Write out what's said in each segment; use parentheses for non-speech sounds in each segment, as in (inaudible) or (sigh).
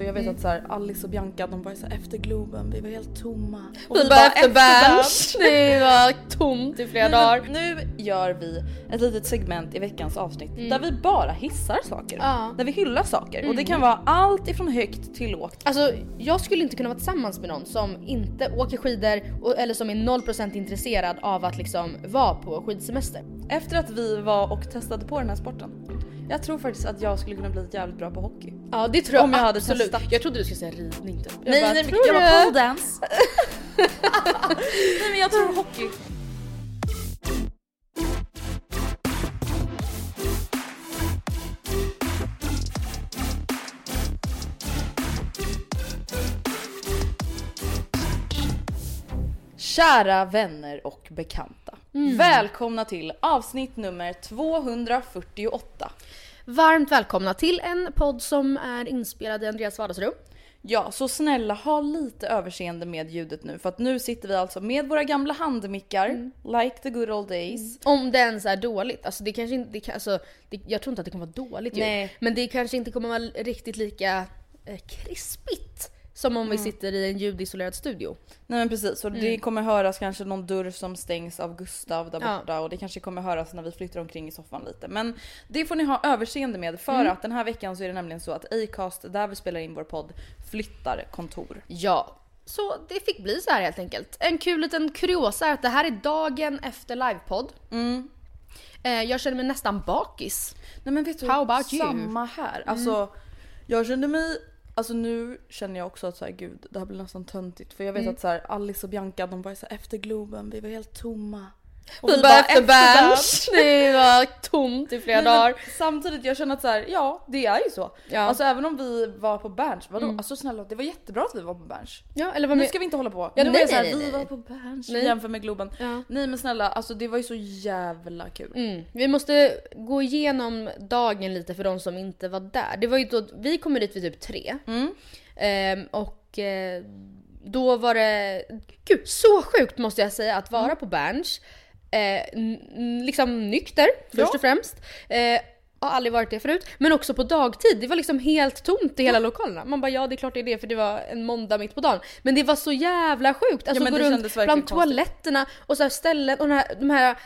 För jag vet att så här, Alice och Bianca de var så här, efter Globen, vi var helt tomma. Och Vi bara efter Berns. Det (laughs) var tomt i flera dagar. Nu gör vi ett litet segment i veckans avsnitt där vi bara hissar saker. Mm. Ja. Mm. Där vi hyllar saker. Och det kan vara allt ifrån högt till lågt. Alltså jag skulle inte kunna vara tillsammans med någon som inte åker skidor och, eller som är 0% intresserad av att liksom vara på skidsemester. Efter att vi var och testade på den här sporten. Jag tror faktiskt att jag skulle kunna bli jävligt bra på hockey. Ja det tror jag Om jag hade absolut. testat. Jag trodde du skulle säga ridning typ. Jag Nej, bara, nej, tror jag du? var pole (laughs) dance. nej men jag tror hockey. Kära vänner och bekanta. Välkomna till avsnitt nummer 248. Varmt välkomna till en podd som är inspelad i Andreas vardagsrum. Ja, så snälla ha lite överseende med ljudet nu för att nu sitter vi alltså med våra gamla handmickar, like the good old days. Om det ens är dåligt. Alltså det kanske inte, det alltså, det, jag tror inte att det kommer vara dåligt ljud. Nej. Men det kanske inte kommer vara riktigt lika eh, krispigt som om vi sitter i en ljudisolerad studio. Nej men precis, och det kommer höras kanske någon dörr som stängs av Gustav där Ja. borta och det kanske kommer höras när vi flyttar omkring i soffan lite. Men det får ni ha överseende med för att den här veckan så är det nämligen så att Acast, där vi spelar in vår podd, flyttar kontor. Ja, så det fick bli så här helt enkelt. En kul liten kuriosa är att det här är dagen efter livepodd. Eh, jag känner mig nästan bakis. Nej men vet du, How about you? samma här. Alltså jag kände mig Alltså nu känner jag också att så här, gud det här blir nästan töntigt för jag vet att så här, Alice och Bianca de var så här, efter Globen, vi var helt tomma. Och Vi bara efter Berns. (laughs) Det var tomt i flera Nej, dagar. Samtidigt jag känner att så här, ja det är ju så. Ja. Mm. Alltså även om vi var på Berns, vadå? Alltså snälla det var jättebra att vi var på Berns. Ja, eller vad Nu med... ska vi inte hålla på. Ja, nu nej, var det så här, nej, nej, vi var på Berns Nej. jämför med Globen. Ja. Nej men snälla, alltså det var ju så jävla kul. Mm. Vi måste gå igenom dagen lite för de som inte var där. Det var ju då, vi kommer dit vid typ tre. Mm. Ehm, och eh, då var det, gud så sjukt måste jag säga att vara Mm. på Berns. Eh, liksom nykter först Ja. och främst. Eh, har aldrig varit det förut. Men också på dagtid. Det var liksom helt tomt i hela lokalerna. Man bara ja det är klart det är det för det var en måndag mitt på dagen. Men det var så jävla sjukt. Alltså men gå runt bland toaletterna och så här ställen och de här, de här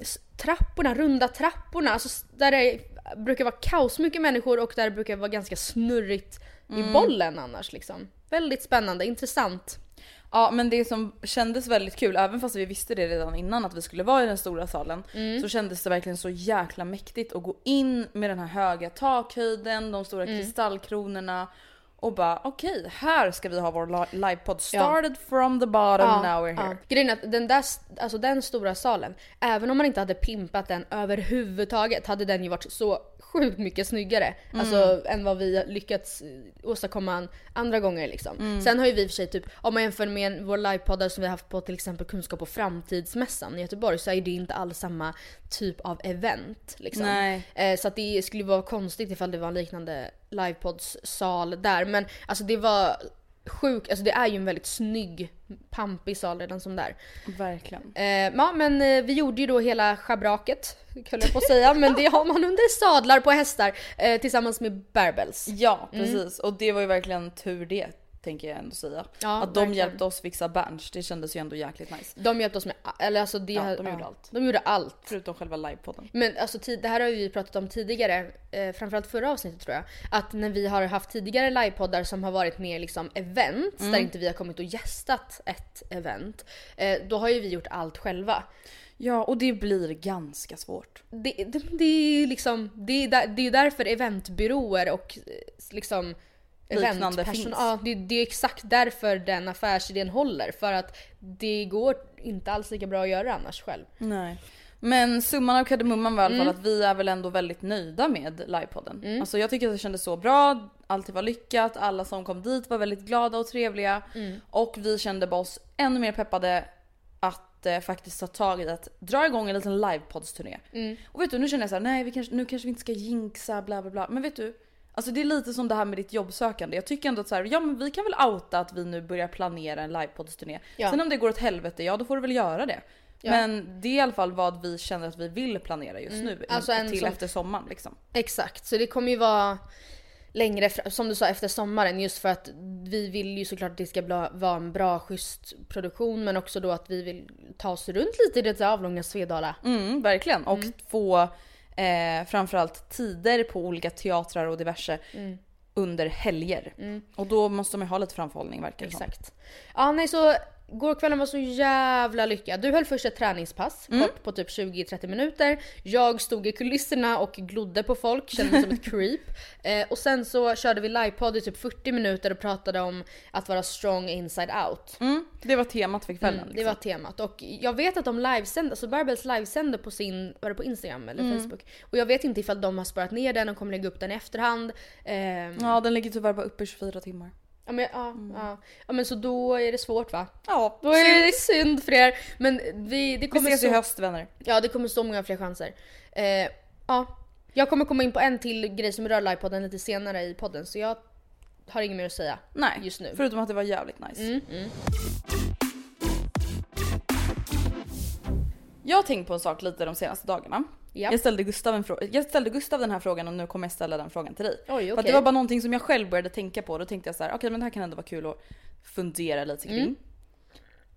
s- trapporna, runda trapporna. Alltså där det brukar vara kaos mycket människor och där det brukar vara ganska snurrigt i bollen annars liksom. Väldigt spännande, intressant. Ja men det som kändes väldigt kul, även fast vi visste det redan innan att vi skulle vara i den stora salen, Mm. så kändes det verkligen så jäkla mäktigt att gå in med den här höga takhöjden, de stora Mm. kristallkronorna och bara okej, här ska vi ha vår li- livepodd. Started from the bottom, now we're here. Grejen är att den, där, alltså den stora salen, även om man inte hade pimpat den överhuvudtaget hade den ju varit så sjukt mycket snyggare. Alltså än vad vi lyckats eh, åstadkomma an- andra gånger liksom. Sen har ju vi i och för sig typ, om man jämför med vår livepoddar som vi har haft på till exempel Kunskap och framtidsmässan i Göteborg så är det inte alls samma typ av event. Liksom. Eh, så att det skulle vara konstigt ifall det var en liknande livepodds-sal där. Men alltså det var sjuk, alltså det är ju en väldigt snygg, pampig sal redan som där. Verkligen. Eh, ja men eh, vi gjorde ju då hela schabraket, höll jag på att säga, men det har man under sadlar på hästar eh, tillsammans med bärbells. Ja Mm. precis och det var ju verkligen tur det tänker jag ändå säga. Ja, att de verkligen. hjälpte oss fixa Berns, det kändes ju ändå jäkligt nice. De hjälpte oss med, eller alltså det, Ja, de gjorde allt. De gjorde allt. Förutom själva livepodden. Men alltså det här har vi pratat om tidigare, eh, framförallt förra avsnittet tror jag. Att när vi har haft tidigare livepoddar som har varit mer liksom events, Mm. där inte vi har kommit och gästat ett event. Eh, då har ju vi gjort allt själva. Ja och det blir ganska svårt. Det, det, det är liksom, det är, där, det är därför eventbyråer och eh, liksom Liknande finns. Ja, det, det är exakt därför den affärsidén håller. För att det går inte alls lika bra att göra annars själv. Nej. Men summan av kardemumman var i alla fall Mm. att vi är väl ändå väldigt nöjda med livepodden. Alltså jag tycker att det kändes så bra, allt var lyckat, alla som kom dit var väldigt glada och trevliga. Mm. Och vi kände oss ännu mer peppade att eh, faktiskt ta tag i att dra igång en liten livepoddsturné. Mm. Och vet du nu känner jag så här, nej vi kanske, nu kanske vi inte ska jinxa bla bla bla. Men vet du? Alltså det är lite som det här med ditt jobbsökande. Jag tycker ändå att så här, ja men vi kan väl outa att vi nu börjar planera en livepoddsturné. Ja. Sen om det går åt helvete, ja då får du väl göra det. Ja. Men det är i alla fall vad vi känner att vi vill planera just nu. Alltså till som- efter sommaren liksom. Exakt, så det kommer ju vara längre fra- som du sa efter sommaren just för att vi vill ju såklart att det ska bla, vara en bra schysst produktion men också då att vi vill ta oss runt lite i det avlånga Svedala. Mm, verkligen. Och få eh, framförallt tider på olika teatrar och diverse under helger. Och då måste man ju ha lite framförhållning verkar det som. Exakt. Ja nej så Gårkvällen var så jävla lyckad. Du höll först ett träningspass Mm. kort på typ 20-30 minuter. Jag stod i kulisserna och glodde på folk, kände mig som ett (laughs) creep. Eh, och sen så körde vi livepodd i typ 40 minuter och pratade om att vara strong inside out. Mm, det var temat för kvällen. Mm, det liksom. var temat och jag vet att de livesänder, alltså Barbells livesänder på sin, var det på Instagram eller Mm. Facebook? Och jag vet inte ifall de har sparat ner den och kommer lägga upp den i efterhand. Ehm, Ja den ligger tyvärr bara uppe i 24 timmar. Ja, men, ja, ja. ja men så då är det svårt va? Ja, Då är det synd för er. Men vi, det vi kommer ses i så, höst vänner. ja, det kommer så många fler chanser. Eh, ja, jag kommer komma in på en till grej som rör livepodden lite senare i podden så jag har inget mer att säga. Nej, Just nu. förutom att det var jävligt nice. Mm, mm. Jag har tänkt på en sak lite de senaste dagarna. Ja. Jag, ställde Gustav en jag ställde Gustav den här frågan och nu kommer jag ställa den frågan till dig. Oj, För att okej. det var bara någonting som jag själv började tänka på. Då tänkte jag så här: okej men det här kan ändå vara kul att fundera lite kring. Mm.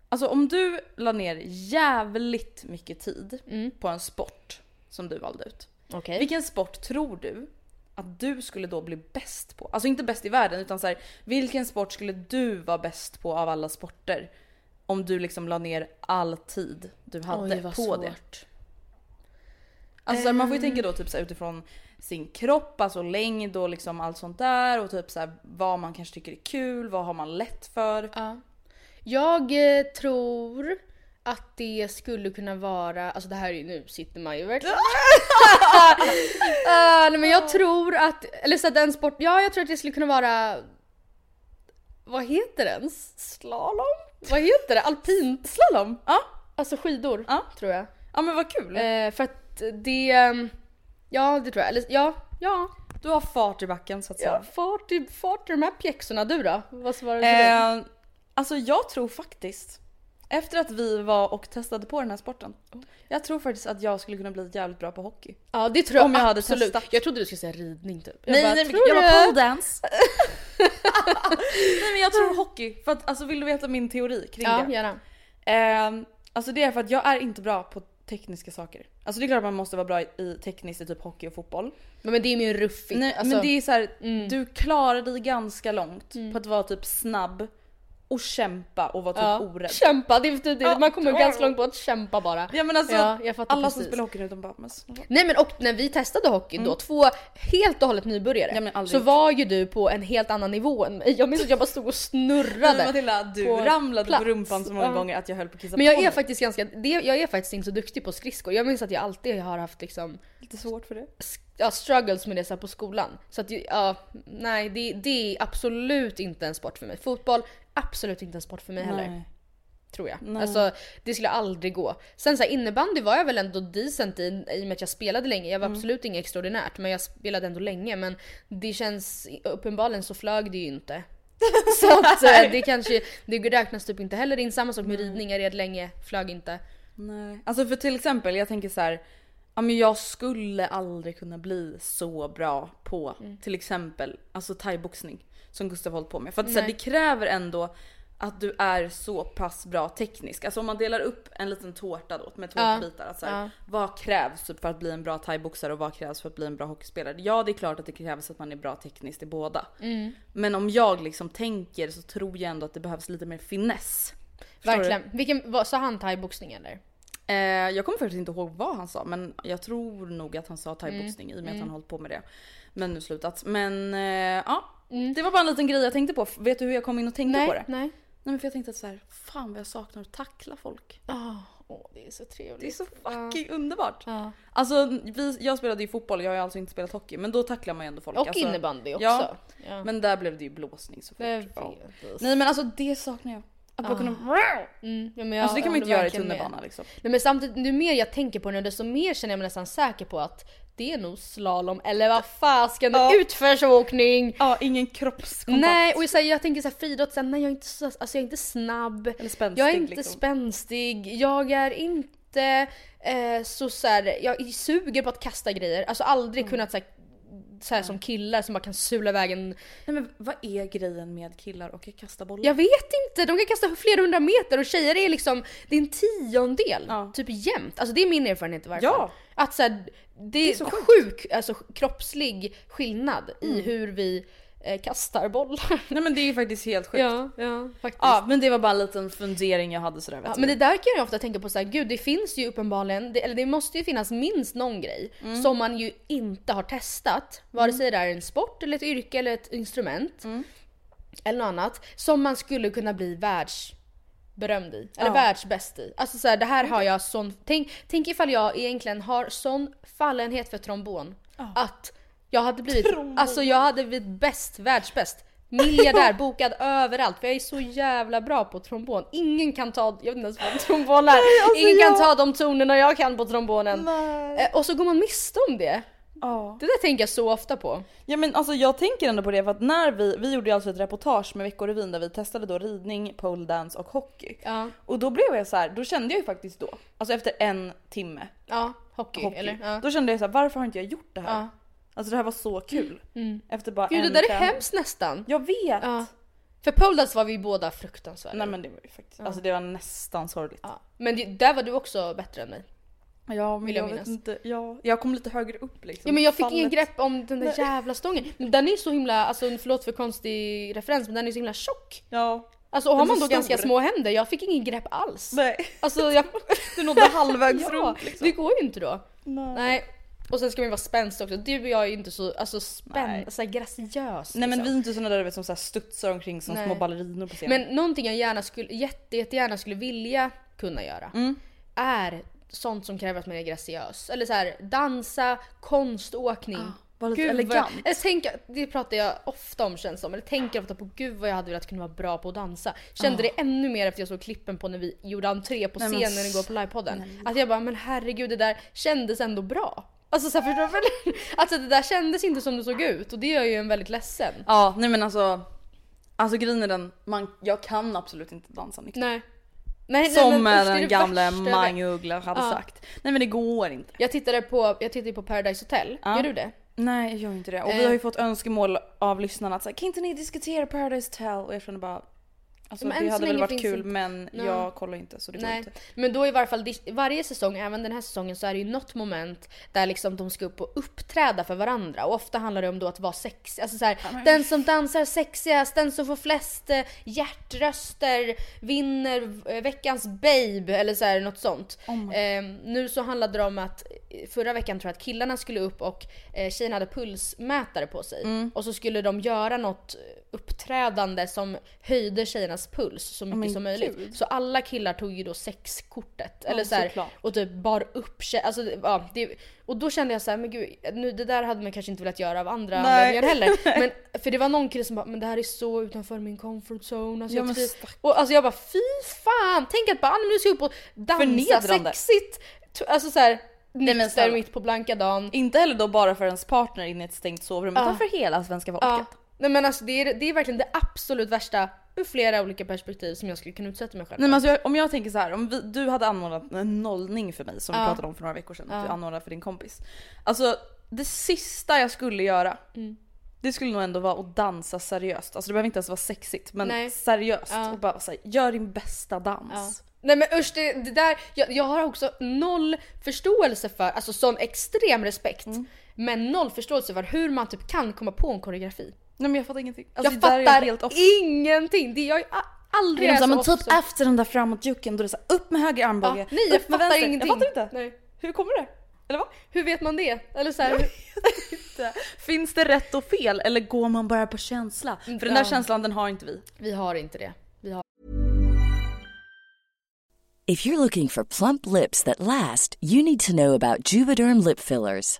Alltså om du la ner jävligt mycket tid Mm. på en sport som du valde ut. Okej. Vilken sport tror du att du skulle då bli bäst på? Alltså inte bäst i världen utan så här, vilken sport skulle du vara bäst på av alla sporter? Om du liksom la ner all tid du hade Oj, på svårt. det. Alltså man får Ehm. ju tänka då typ så här, utifrån sin kropp, alltså längd och liksom allt sånt där och typ så här, vad man kanske tycker är kul, vad har man lätt för? Ja. Jag eh, tror att det skulle kunna vara, alltså det här är ju, nu sitter man ju verkligen (laughs) nej, men jag tror att, eller så att en sport, ja jag tror att det skulle kunna vara vad heter den? Slalom? Vad heter det? Alpint? Slalom? Ja, Alltså skidor, Ja. tror jag. ja men vad kul. Eh, för att det, ja det tror jag. Eller ja, ja. Du har fart i backen så att säga. ja fart, i, fart i de här pjäxorna. Du då? Vad svarar du? Eh, alltså jag tror faktiskt, efter att vi var och testade på den här sporten. Jag tror faktiskt att jag skulle kunna bli jävligt bra på hockey. Ja det tror jag om jag hade absolut. testat. Jag trodde du skulle säga ridning typ. Jag nej, bara, nej, tror jag du? var pole dance. (laughs) nej men jag tror hockey. För att alltså vill du veta min teori kring Ja det? gärna. Eh, alltså det är för att jag är inte bra på tekniska saker. Alltså det är klart att man måste vara bra i, tekniskt i typ hockey och fotboll. Men, men det är mer ruffigt. Nej, alltså, men det är så här, mm. du klarar dig ganska långt på att vara typ snabb och kämpa och vara typ ja. orädd. Kämpa, det är typ det. Ja. Man kommer ganska långt på att kämpa bara. Ja men alltså Ja, alla som precis. spelar hockey nu de bara men. Nej men och när vi testade hockey då, två helt och hållet nybörjare. Ja, men så var ju du på en helt annan nivå än mig. Jag minns att jag bara stod och snurrade. Nej, Matilda, du på ramlade plats. på rumpan så många Ja. gånger att jag höll på att kissa Men jag på är mig. faktiskt ganska, det, jag är faktiskt inte så duktig på skridskor. Jag minns att jag alltid har haft liksom lite svårt för det. ja, struggles med det så på skolan. Så att ja, nej det, det är absolut inte en sport för mig. Fotboll, absolut inte en sport för mig heller. Nej. Tror jag. Nej. Alltså det skulle aldrig gå. Sen så här, innebandy var jag väl ändå decent i, i och med att jag spelade länge. Jag var Mm. absolut inget extraordinärt men jag spelade ändå länge. Men det känns, uppenbarligen så flög det ju inte. (laughs) Så att eh, det kanske, det räknas typ inte heller in. Samma sak med ridning, jag red länge, flög inte. Nej. Alltså för till exempel, jag tänker så här. Ja men jag skulle aldrig kunna bli så bra på Mm. till exempel alltså thaiboxning som Gustav hållit på med. För att så här, det kräver ändå att du är så pass bra teknisk. Alltså om man delar upp en liten tårta då med tårtbitar. Att så här, Ja. Vad krävs typ för att bli en bra thaiboxare och vad krävs för att bli en bra hockeyspelare? Ja det är klart att det krävs att man är bra tekniskt i båda. Mm. Men om jag liksom tänker så tror jag ändå att det behövs lite mer finess. Förstår du? Verkligen. Vilken, vad, sa han thaiboxning eller? Eh, jag kommer faktiskt inte ihåg vad han sa men jag tror nog att han sa Mm. thaiboxning i och med att han hållit på med det. Men nu slutat. Men eh, ja, Mm. det var bara en liten grej jag tänkte på. Vet du hur jag kom in och tänkte på det? nej. Nej men för jag tänkte att så här, fan vad jag saknar att tackla folk. Åh, åh, det är så trevligt. Det är så fucking underbart. Ja. Alltså vi, jag spelade ju fotboll, jag har ju alltså inte spelat hockey men då tacklar man ju ändå folk. Och alltså, innebandy också. Ja, Ja. men där blev det ju blåsning så fort. Nej men alltså det saknar jag. Att bara kunna... Mm, ja, men jag Alltså det kan man ju inte göra i verkligen med. tunnelbana liksom. Nej, men samtidigt, ju mer jag tänker på det desto mer känner jag mig nästan säker på att det är nog slalom eller vad fasken, Ja. utförsåkning. Ja, ingen kroppskontakt. Nej och jag, säger, jag tänker såhär friidrott, nej jag är inte, så, alltså, jag är inte snabb, Eller spänstig jag är inte liksom. spänstig, jag är inte eh, så såhär, jag suger på att kasta grejer, alltså aldrig Mm. kunnat såhär, såhär som killar som bara kan sula iväg en Nej men vad är grejen med killar och kasta bollar? Jag vet inte, de kan kasta flera hundra meter och tjejer är liksom, det är en tiondel, Ja. typ jämt. Alltså det är min erfarenhet i varje fall. Ja. Att så här, det är, så sjuk alltså, kroppslig skillnad Mm. i hur vi eh, kastar bollar. (laughs) Nej men det är ju faktiskt helt sjukt. Ja. ja, ja faktiskt. men det var bara en liten fundering jag hade sådär vet Ja, men det där kan jag ofta tänka på så här, gud det finns ju uppenbarligen, det, eller det måste ju finnas minst någon grej Mm. som man ju inte har testat. Vare sig det är en sport eller ett yrke eller ett instrument. Mm. Eller något annat. Som man skulle kunna bli världsberömd i. Eller Ja. världsbäst i. Alltså så här, det här har jag sån, tänk, tänk ifall jag egentligen har sån fallenhet för trombon. Att jag hade blivit, alltså jag hade blivit bäst, världsbäst. Miljardär, bokad (laughs) överallt för jag är så jävla bra på trombon. Ingen kan ta, jag vet inte ens vad trombon är. (laughs) Ingen kan ta de tonerna jag kan på trombonen. Eh, och så går man miste om det. Ja. Det där tänker jag så ofta på. ja men alltså jag tänker ändå på det för att när vi, vi gjorde alltså ett reportage med Veckorevyn där vi testade då ridning, poledance och hockey. Ja, Och då blev jag så här, då kände jag ju faktiskt då, alltså efter en timme ja hockey, hockey, eller? Ja. då kände jag så här, varför har inte jag gjort det här? Alltså det här var så kul. Efter bara Gud en det där är hemskt nästan. Jag vet! Ja. För poledance var vi båda fruktansvärda. Nej men det var ju faktiskt, alltså det var nästan sorgligt. Ja. Men det, där var du också bättre än mig. Ja men Vill jag, jag vet inte, ja, jag kom lite högre upp liksom. Ja men jag fick Fallet. ingen grepp om den där jävla stången. Den är så himla, alltså förlåt för konstig referens men den är så himla tjock. Ja. Alltså och har man då ganska stor. små händer, jag fick ingen grepp alls. Nej. Alltså jag... (laughs) Du nådde halvvägs (laughs) ja, runt liksom. det går ju inte då. Nej. Nej. Och sen ska man vara spänstig också. Du och jag är ju inte så alltså, Nej. spänn, så här graciös. Nej men liksom. vi är inte såna där vet, som så här studsar omkring som Nej. små ballerinor på scenen. Men någonting jag gärna skulle, jätte, jättegärna skulle vilja kunna göra Mm. är sånt som kräver att man är graciös. Eller så här, dansa, konståkning. var lite Gud, elegant. Jag, eller tänk, det pratar jag ofta om känns som. Eller tänker ofta på gud vad jag hade velat kunna vara bra på att dansa. Kände det ännu mer efter jag såg klippen på när vi gjorde entré på Nej, men scenen igår på livepodden. Att jag bara men herregud det där kändes ändå bra. Alltså så här, förstår du? Alltså det där kändes inte som det såg ut och det gör ju en väldigt ledsen. Ja nej men alltså. Alltså grejen är den, man, jag kan absolut inte dansa nykter. Nej. Nej, nej, Som men det är den gamla. Mange Uggla hade Ja. sagt. Nej men det går inte. Jag tittade på, jag tittade på Paradise Hotel, Ja. gör du det? Nej jag gör inte det. Och vi Eh. har ju fått önskemål av lyssnarna att säga kan inte ni diskutera Paradise Hotel? Och jag känner bara Alltså Men det hade väl varit kul inte- men Nej. jag kollar inte så det går Nej, inte. men då i varje fall varje säsong, även den här säsongen, så är det ju något moment där liksom de ska upp och uppträda för varandra. Och ofta handlar det om då att vara sexig. Alltså så här, den som dansar sexigast, den som får flest eh, hjärtröster vinner eh, veckans babe eller så här, något sånt. eh, nu så handlade det om att eh, förra veckan tror jag att killarna skulle upp och eh, tjejerna hade pulsmätare på sig. Och så skulle de göra något uppträdande som höjde tjejernas puls så mycket men som möjligt. gud. Så alla killar tog ju då sexkortet. eller så här, och typ bar upp alltså, ja, det, Och då kände jag så här, men gud, nu, det där hade man kanske inte velat göra av andra Nej. anledningar heller. (laughs) Men, för det var någon kille som bara, men det här är så utanför min comfort zone. Alltså, Ja, jag, men och alltså jag bara fy fan! Tänk att bara, ah, nu ska jag upp och dansa sexigt. Alltså såhär, men nykter snälla. mitt på blanka dagen. Inte heller då bara för ens partner in i ett stängt sovrum Ja. utan för hela svenska folket. Ja. Nej men alltså det är, det är verkligen det absolut värsta ur flera olika perspektiv som jag skulle kunna utsätta mig själv Nej, för. men alltså, jag- om jag tänker så här, om vi, du hade anordnat en nollning för mig som vi Ja. pratade om för några veckor sedan, att du Ja. anordnade för din kompis. Alltså det sista jag skulle göra, Mm. det skulle nog ändå vara att dansa seriöst. Alltså det behöver inte ens vara sexigt, men Nej. seriöst. Ja. Och bara säga gör din bästa dans. Ja. Nej men usch det, det där, jag, jag har också noll förståelse för, alltså sån extrem respekt. Mm. Men noll förståelse för hur man typ kan komma på en koreografi. Nej men jag fattar ingenting. Alltså, jag det fattar helt off. ingenting. Det, jag är a- aldrig Jag är så men typ som- efter den där framåtjucken då det är så här, upp med höger Ja, armbåge, nej jag upp med fattar vänster. ingenting. Jag fattar inte. Nej. Hur kommer det? Eller vad? Hur vet man det? Eller så här, Jag vet inte. Finns det rätt och fel eller går man bara på känsla? För den där Ja. känslan den har inte vi. vi har inte det. Vi har If you're looking for plump lips that last, you need to know about Juvederm lip fillers.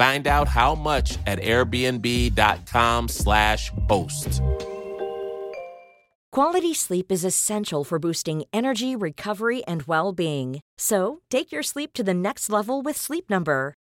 Find out how much at airbnb.com/slash host. Quality sleep is essential for boosting energy, recovery, and well being. So, take your sleep to the next level with Sleep Number.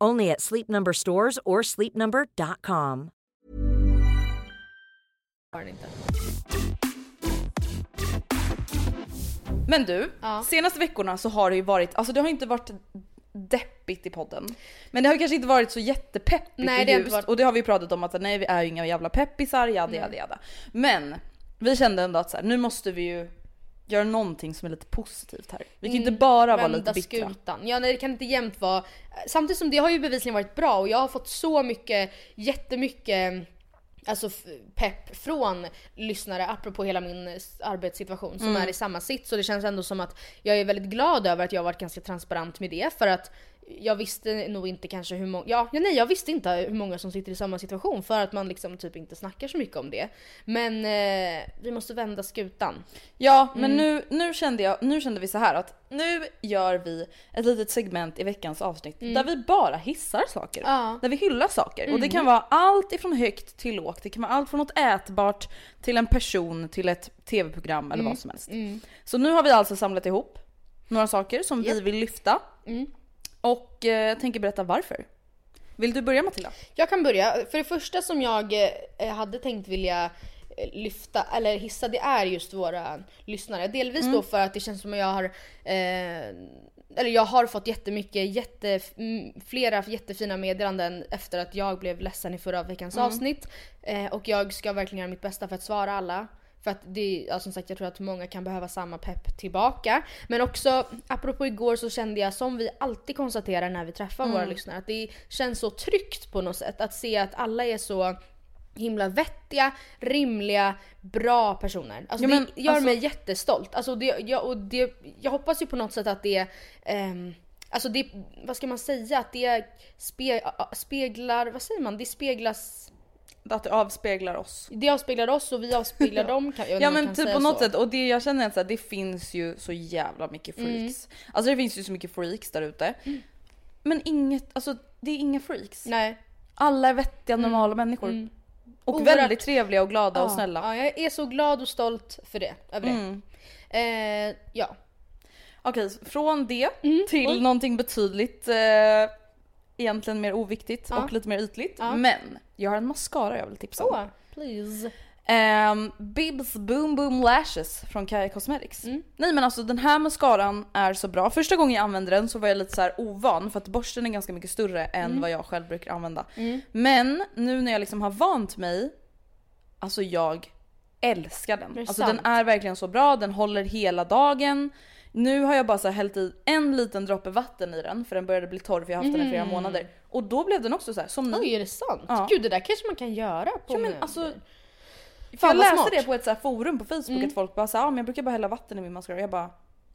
Only at Sleep Number stores or sleepnumber.com. Men du, Ja. senaste veckorna så har det ju varit, alltså det har inte varit deppigt i podden. Men det har kanske inte varit så jättepeppigt Nej, och det har ljust. varit- Och det har vi pratat om att nej vi är ju inga jävla peppisar, jada jada jada. Men vi kände ändå att så här, nu måste vi ju göra någonting som är lite positivt här. Vi kan inte bara vara lite bittra. skutan. Ja nej det kan inte jämt vara. Samtidigt som det har ju bevisligen varit bra och jag har fått så mycket, jättemycket Alltså pepp från lyssnare apropå hela min eh, arbetssituation som Mm. är i samma sitt. Så det känns ändå som att jag är väldigt glad över att jag har varit ganska transparent med det för att jag visste nog inte kanske hur många, ja, ja nej jag visste inte hur många som sitter i samma situation för att man liksom typ inte snackar så mycket om det. Men eh, vi måste vända skutan. Ja, men Mm. nu, nu, kände jag, nu kände vi så här att nu gör vi ett litet segment i veckans avsnitt där vi bara hissar saker. Mm. Ja. Där vi hyllar saker. Och det kan vara allt ifrån högt till lågt. Det kan vara allt från något ätbart till en person till ett tv-program eller vad som helst. Så nu har vi alltså samlat ihop några saker som vi vill lyfta. Och eh, jag tänker berätta varför. Vill du börja Matilda? Jag kan börja. För det första som jag eh, hade tänkt vilja eh, lyfta eller hissa det är just våra lyssnare. Delvis då för att det känns som att jag har eh, eller jag har fått jättemycket, jätte, mm, flera jättefina meddelanden efter att jag blev ledsen i förra veckans avsnitt. Eh, och jag ska verkligen göra mitt bästa för att svara alla. För att det, ja, som sagt jag tror att många kan behöva samma pepp tillbaka. Men också apropå igår så kände jag som vi alltid konstaterar när vi träffar våra lyssnare att det känns så tryggt på något sätt att se att alla är så himla vettiga, rimliga, bra personer. Alltså Ja, men, det gör alltså- mig jättestolt. Alltså det, jag, och det, jag hoppas ju på något sätt att det ehm, Alltså det, vad ska man säga? Att det spe, speglar, vad säger man? Det speglas, Att det avspeglar oss. det avspeglar oss och vi avspeglar (laughs) dem. Kan, Ja men typ på något så. sätt och det jag känner är att så här, det finns ju så jävla mycket freaks. Alltså det finns ju så mycket freaks där ute. Men inget, alltså det är inga freaks. Nej. Alla är vettiga normala människor. Och Oerhört- väldigt trevliga och glada och Ja, snälla. Ja, jag är så glad och stolt för det. Över det. Mm. Eh, ja. Okej, från det Mm. till Oj. någonting betydligt eh, egentligen mer oviktigt Ja. och lite mer ytligt. Ja. Men jag har en mascara jag vill tipsa om. Så, please. Ehm, Bibs Boom Boom Lashes från Kaja Cosmetics. Mm. Nej men alltså den här mascaran är så bra. Första gången jag använde den så var jag lite så här ovan för att borsten är ganska mycket större än Mm. vad jag själv brukar använda. Men nu när jag liksom har vant mig, alltså jag älskar den. Alltså sant? den är verkligen så bra, den håller hela dagen. Nu har jag bara så hällt i en liten droppe vatten i den för den började bli torr för jag har haft den i flera månader. Och då blev den också så här som ny. Oj, är det sant? Ja. Gud, det där kanske man kan göra på Ja, men alltså, Fan, jag läste smart. det på ett så forum på Facebook att folk bara sa ah, men jag brukar bara hälla vatten i min mascara. Jag bara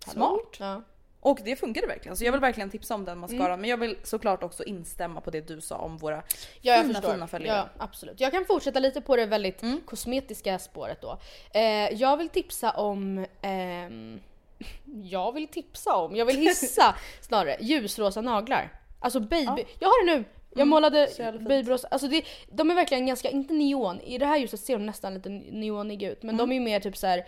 smart. Ja. Och det funkade verkligen. Så jag vill verkligen tipsa om den mascaran. Men jag vill såklart också instämma på det du sa om våra Ja, fina förstår. fina följare. Ja, absolut. Jag kan fortsätta lite på det väldigt Mm. kosmetiska spåret då. Eh, jag vill tipsa om ehm, jag vill tipsa om, jag vill hissa (laughs) snarare, ljusrosa naglar. Alltså baby, jag har det nu! Jag målade Mm. fint. babyrosa, alltså det, de är verkligen ganska, inte neon, i det här ljuset ser de nästan lite neoniga ut men Mm. de är mer typ så här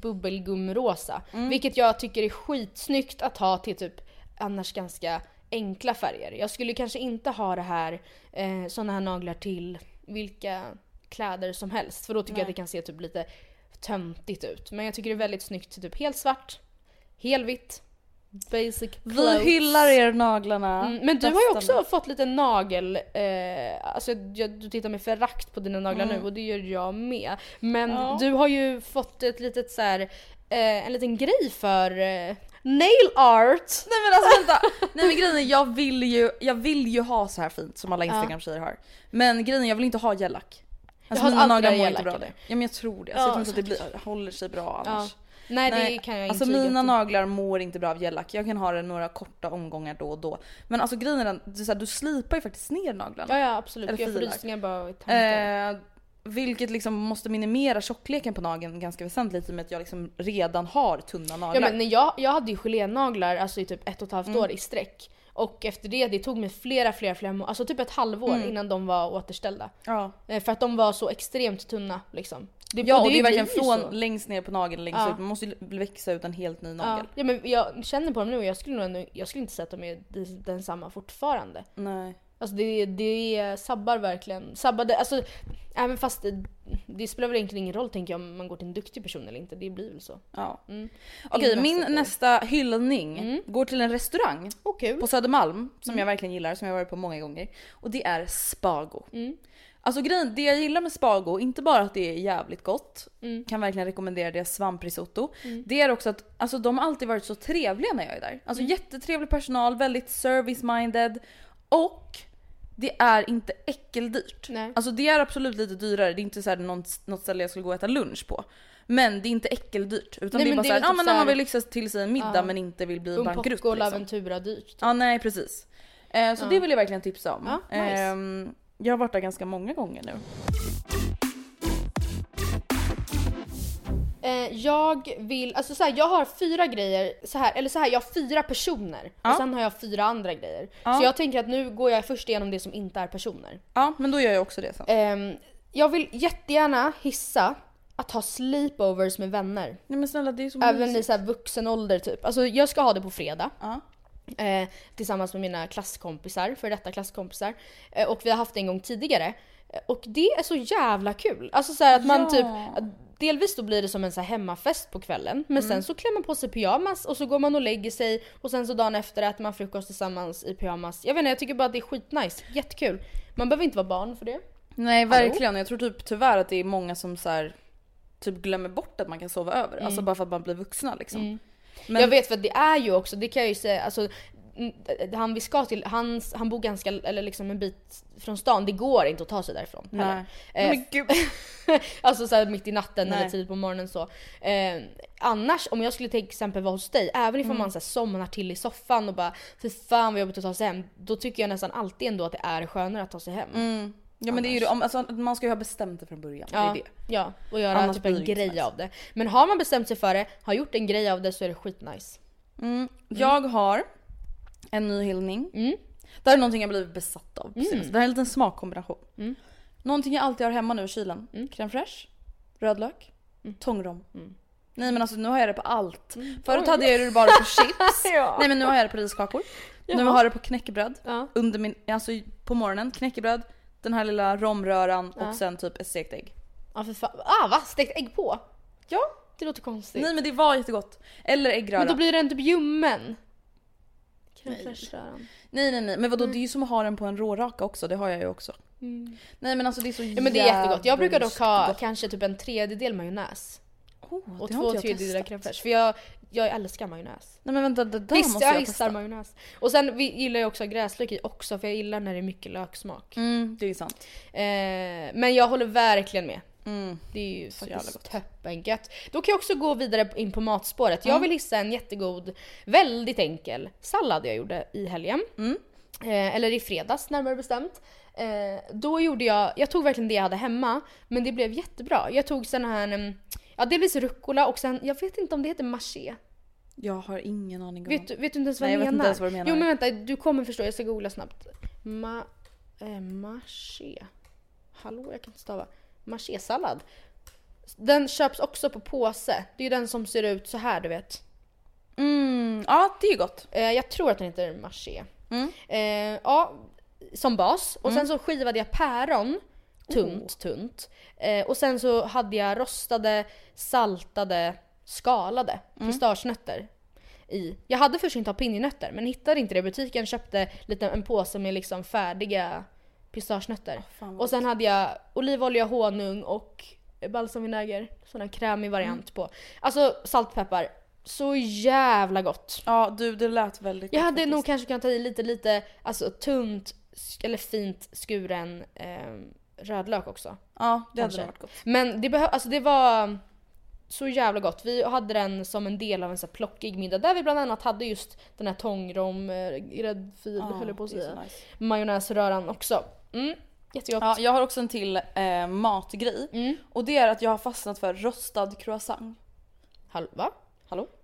bubbelgumrosa. Mm. Vilket jag tycker är skitsnyggt att ha till typ annars ganska enkla färger. Jag skulle kanske inte ha det här, eh, såna här naglar till vilka kläder som helst. För då tycker jag att det kan se typ lite töntigt ut. Men jag tycker det är väldigt snyggt typ helt svart, helvitt, basic Vi clothes. hyllar er naglarna. Mm, men du har ju också fått lite nagel, eh, alltså jag, du tittar med förakt på dina naglar nu och det gör jag med. Men Mm. Ja. du har ju fått ett litet så här, eh, en liten grej för eh, nail art. Nej men alltså vänta! Nej men grejen är jag vill ju, jag vill ju ha så här fint som alla instagram-tjejer har. Men grejen är jag vill inte ha gellack. Alltså mina naglar mår inte bra det. Ja men jag tror det. Ja, Alltså, jag tror inte att det blir, håller sig bra Ja. annars. Nej, det kan jag alltså mina naglar mår inte bra av gellack. Jag kan ha det några korta omgångar då och då. Men alltså grejen är den, det är så här, du slipar ju faktiskt ner naglarna. Ja ja absolut, Eller jag får rysningar bara i tanken. Eh, vilket liksom måste minimera tjockleken på nageln ganska väsentligt i och med att jag liksom redan har tunna Ja naglar. men när jag, jag hade ju gelénaglar alltså i typ ett och ett halvt Mm. år i sträck. Och efter det, det tog mig flera, flera, flera alltså typ ett halvår Mm. innan de var återställda. ja. Eh, För att de var så extremt tunna liksom. Det, Ja och det är blir verkligen från så. längst ner på nageln längst Ja. ut. Man måste växa ut en helt ny Ja. nagel. ja men jag känner på dem nu och jag skulle, nog ändå, jag skulle inte säga att de är de- densamma fortfarande. Nej. Alltså det, det sabbar verkligen. Sabbade, alltså även fast det, det spelar väl egentligen ingen roll tänker jag om man går till en duktig person eller inte. Det blir väl så. Ja. Mm. Okej Inga min nästa hyllning går till en restaurang kul. på Södermalm som jag verkligen gillar, som jag varit på många gånger. Och det är Spago. Alltså grejen, det jag gillar med Spago, inte bara att det är jävligt gott, kan verkligen rekommendera deras svamprisotto. Det är också att alltså, de har alltid varit så trevliga när jag är där. Alltså jättetrevlig personal, väldigt service-minded och det är inte äckeldyrt. Nej. Alltså det är absolut lite dyrare, det är inte så här något, något ställe jag skulle gå och äta lunch på. Men det är inte äckeldyrt utan Nej, det är bara såhär, ja typ men när man vill lyxa till sig en middag Ja. men inte vill bli Un bankrutt och liksom. L'Aventura dyrt. typ. Ja nej precis. Eh, så det vill jag verkligen tipsa om. Ja, nice. Ehm, jag har varit där ganska många gånger nu. Jag vill, alltså så här, jag har fyra grejer, så här, eller så här, jag har fyra personer Ja. och sen har jag fyra andra grejer. Ja. Så jag tänker att nu går jag först igenom det som inte är personer. Ja men då gör jag också det sen. Ehm, jag vill jättegärna hissa att ha sleepovers med vänner. Nej men snälla det är så Även i så här vuxen ålder typ. Alltså jag ska ha det på fredag. Ja. Eh, tillsammans med mina klasskompisar, för detta klasskompisar. Eh, och vi har haft det en gång tidigare. Eh, och det är så jävla kul. Alltså så att man Ja. typ, delvis då blir det som en så hemmafest på kvällen. Men sen så klär man på sig pyjamas och så går man och lägger sig och sen så dagen efter äter man frukost tillsammans i pyjamas. Jag vet inte, jag tycker bara att det är skitnice. Jättekul. Man behöver inte vara barn för det. Nej verkligen, jag tror typ tyvärr att det är många som så här, typ glömmer bort att man kan sova över. Alltså bara för att man blir vuxna liksom. Men, Jag vet för att det är ju också, det kan jag ju säga, alltså mm, han vi ska till, han, han bor ganska, eller liksom en bit från stan. Det går inte att ta sig därifrån heller. Nej. Eh, Men gud. (laughs) alltså såhär mitt i natten Nej. eller tidigt på morgonen så. Eh, annars om jag skulle till exempel vara hos dig, även Mm. ifall man så här, somnar till i soffan och bara fy fan vad jobbigt att ta sig hem. Då tycker jag nästan alltid ändå att det är skönare att ta sig hem. Mm. Ja men det är ju om, alltså, man ska ju ha bestämt det från början. Ja, Det är det. ja, och göra Annars typ en grej nice. av det. Men har man bestämt sig för det, har gjort en grej av det så är det skitnice. Mm. Jag har en ny hyllning. Mm. Det här är någonting jag blivit besatt av på Mm. Det här är en liten smakkombination. Mm. Någonting jag alltid har hemma nu i kylen. Mm. Crème fraîche, rödlök, Mm. tångrom. Mm. Nej men alltså nu har jag det på allt. Förut Oj. hade jag det bara på (laughs) chips. Ja. Nej men nu har jag det på riskakor. Nu Jaha. har jag det på knäckebröd. Ja. Under min, alltså på morgonen, knäckebröd, den här lilla romröran och sen typ ett stekt ägg. Ja för fan. Ah va? Stekt ägg på? Ja. Det låter konstigt. Nej men det var jättegott. Eller äggröra. men då blir den typ ljummen. Nej. Nej nej nej men vadå det är ju som att ha den på en råraka också, det har jag ju också. Mm. Nej men alltså det är så Ja men det är jättegott. Jag brukar dock ha gott. kanske typ en tredjedel majonnäs. Oh, Och två jag tredjedelar crème fraîche. För jag, jag älskar majonnäs. Nej men vänta det där Visst, måste jag jag gissar testa. majonnäs. Och sen vi gillar jag också gräslök i också för jag gillar när det är mycket löksmak. Mm, det är sant. Eh, men jag håller verkligen med. Mm. Det är ju Så jävla faktiskt gott. toppengött. Då kan jag också gå vidare in på matspåret. Jag Mm. vill hissa en jättegod, väldigt enkel sallad jag gjorde i helgen. Mm. Eh, eller i fredags närmare bestämt. Eh, då gjorde jag, jag tog verkligen det jag hade hemma, men det blev jättebra. Jag tog sån här, mm, ja delvis rucola och sen, jag vet inte om det heter maché. Jag har ingen aning om. Vet, du- vet du inte ens vad Nej, jag jag vet menar? inte ens vad du menar. Jo men vänta, du kommer förstå, jag ska googla snabbt. Ma, eh, maché. Hallå, jag kan inte stava. Machésallad. Den köps också på påse. Det är ju den som ser ut så här du vet. Mm, ja det är gott. Eh, jag tror att den heter maché. Mm. Eh, ja, som bas. Och sen så skivade jag päron. Tunt, tunt. Eh, och sen så hade jag rostade, saltade, skalade pistagenötter i. Jag hade först inte ha pinjenötter men hittade inte det i butiken. Köpte lite, en påse med liksom färdiga pistagenötter. vad och sen hade jag olivolja, honung och balsamvinäger. Sån här krämig variant på. Alltså saltpeppar. Så jävla gott. Ja du det lät väldigt Jag gott hade nog faktiskt. kanske kunnat ta i lite, lite alltså tunt eller fint skuren eh, rödlök också. Ja det hade kanske. varit gott. Men det, behö- alltså det var så jävla gott. Vi hade den som en del av en så här plockig middag där vi bland annat hade just den här tångrom, eh, gräddfil Ja, höll jag på att säga. nice. Majonnäsröran också. Mm, jättegott. Ja, jag har också en till eh, matgrej. Mm. Och det är att jag har fastnat för rostad croissant. Hall- va? Hallå?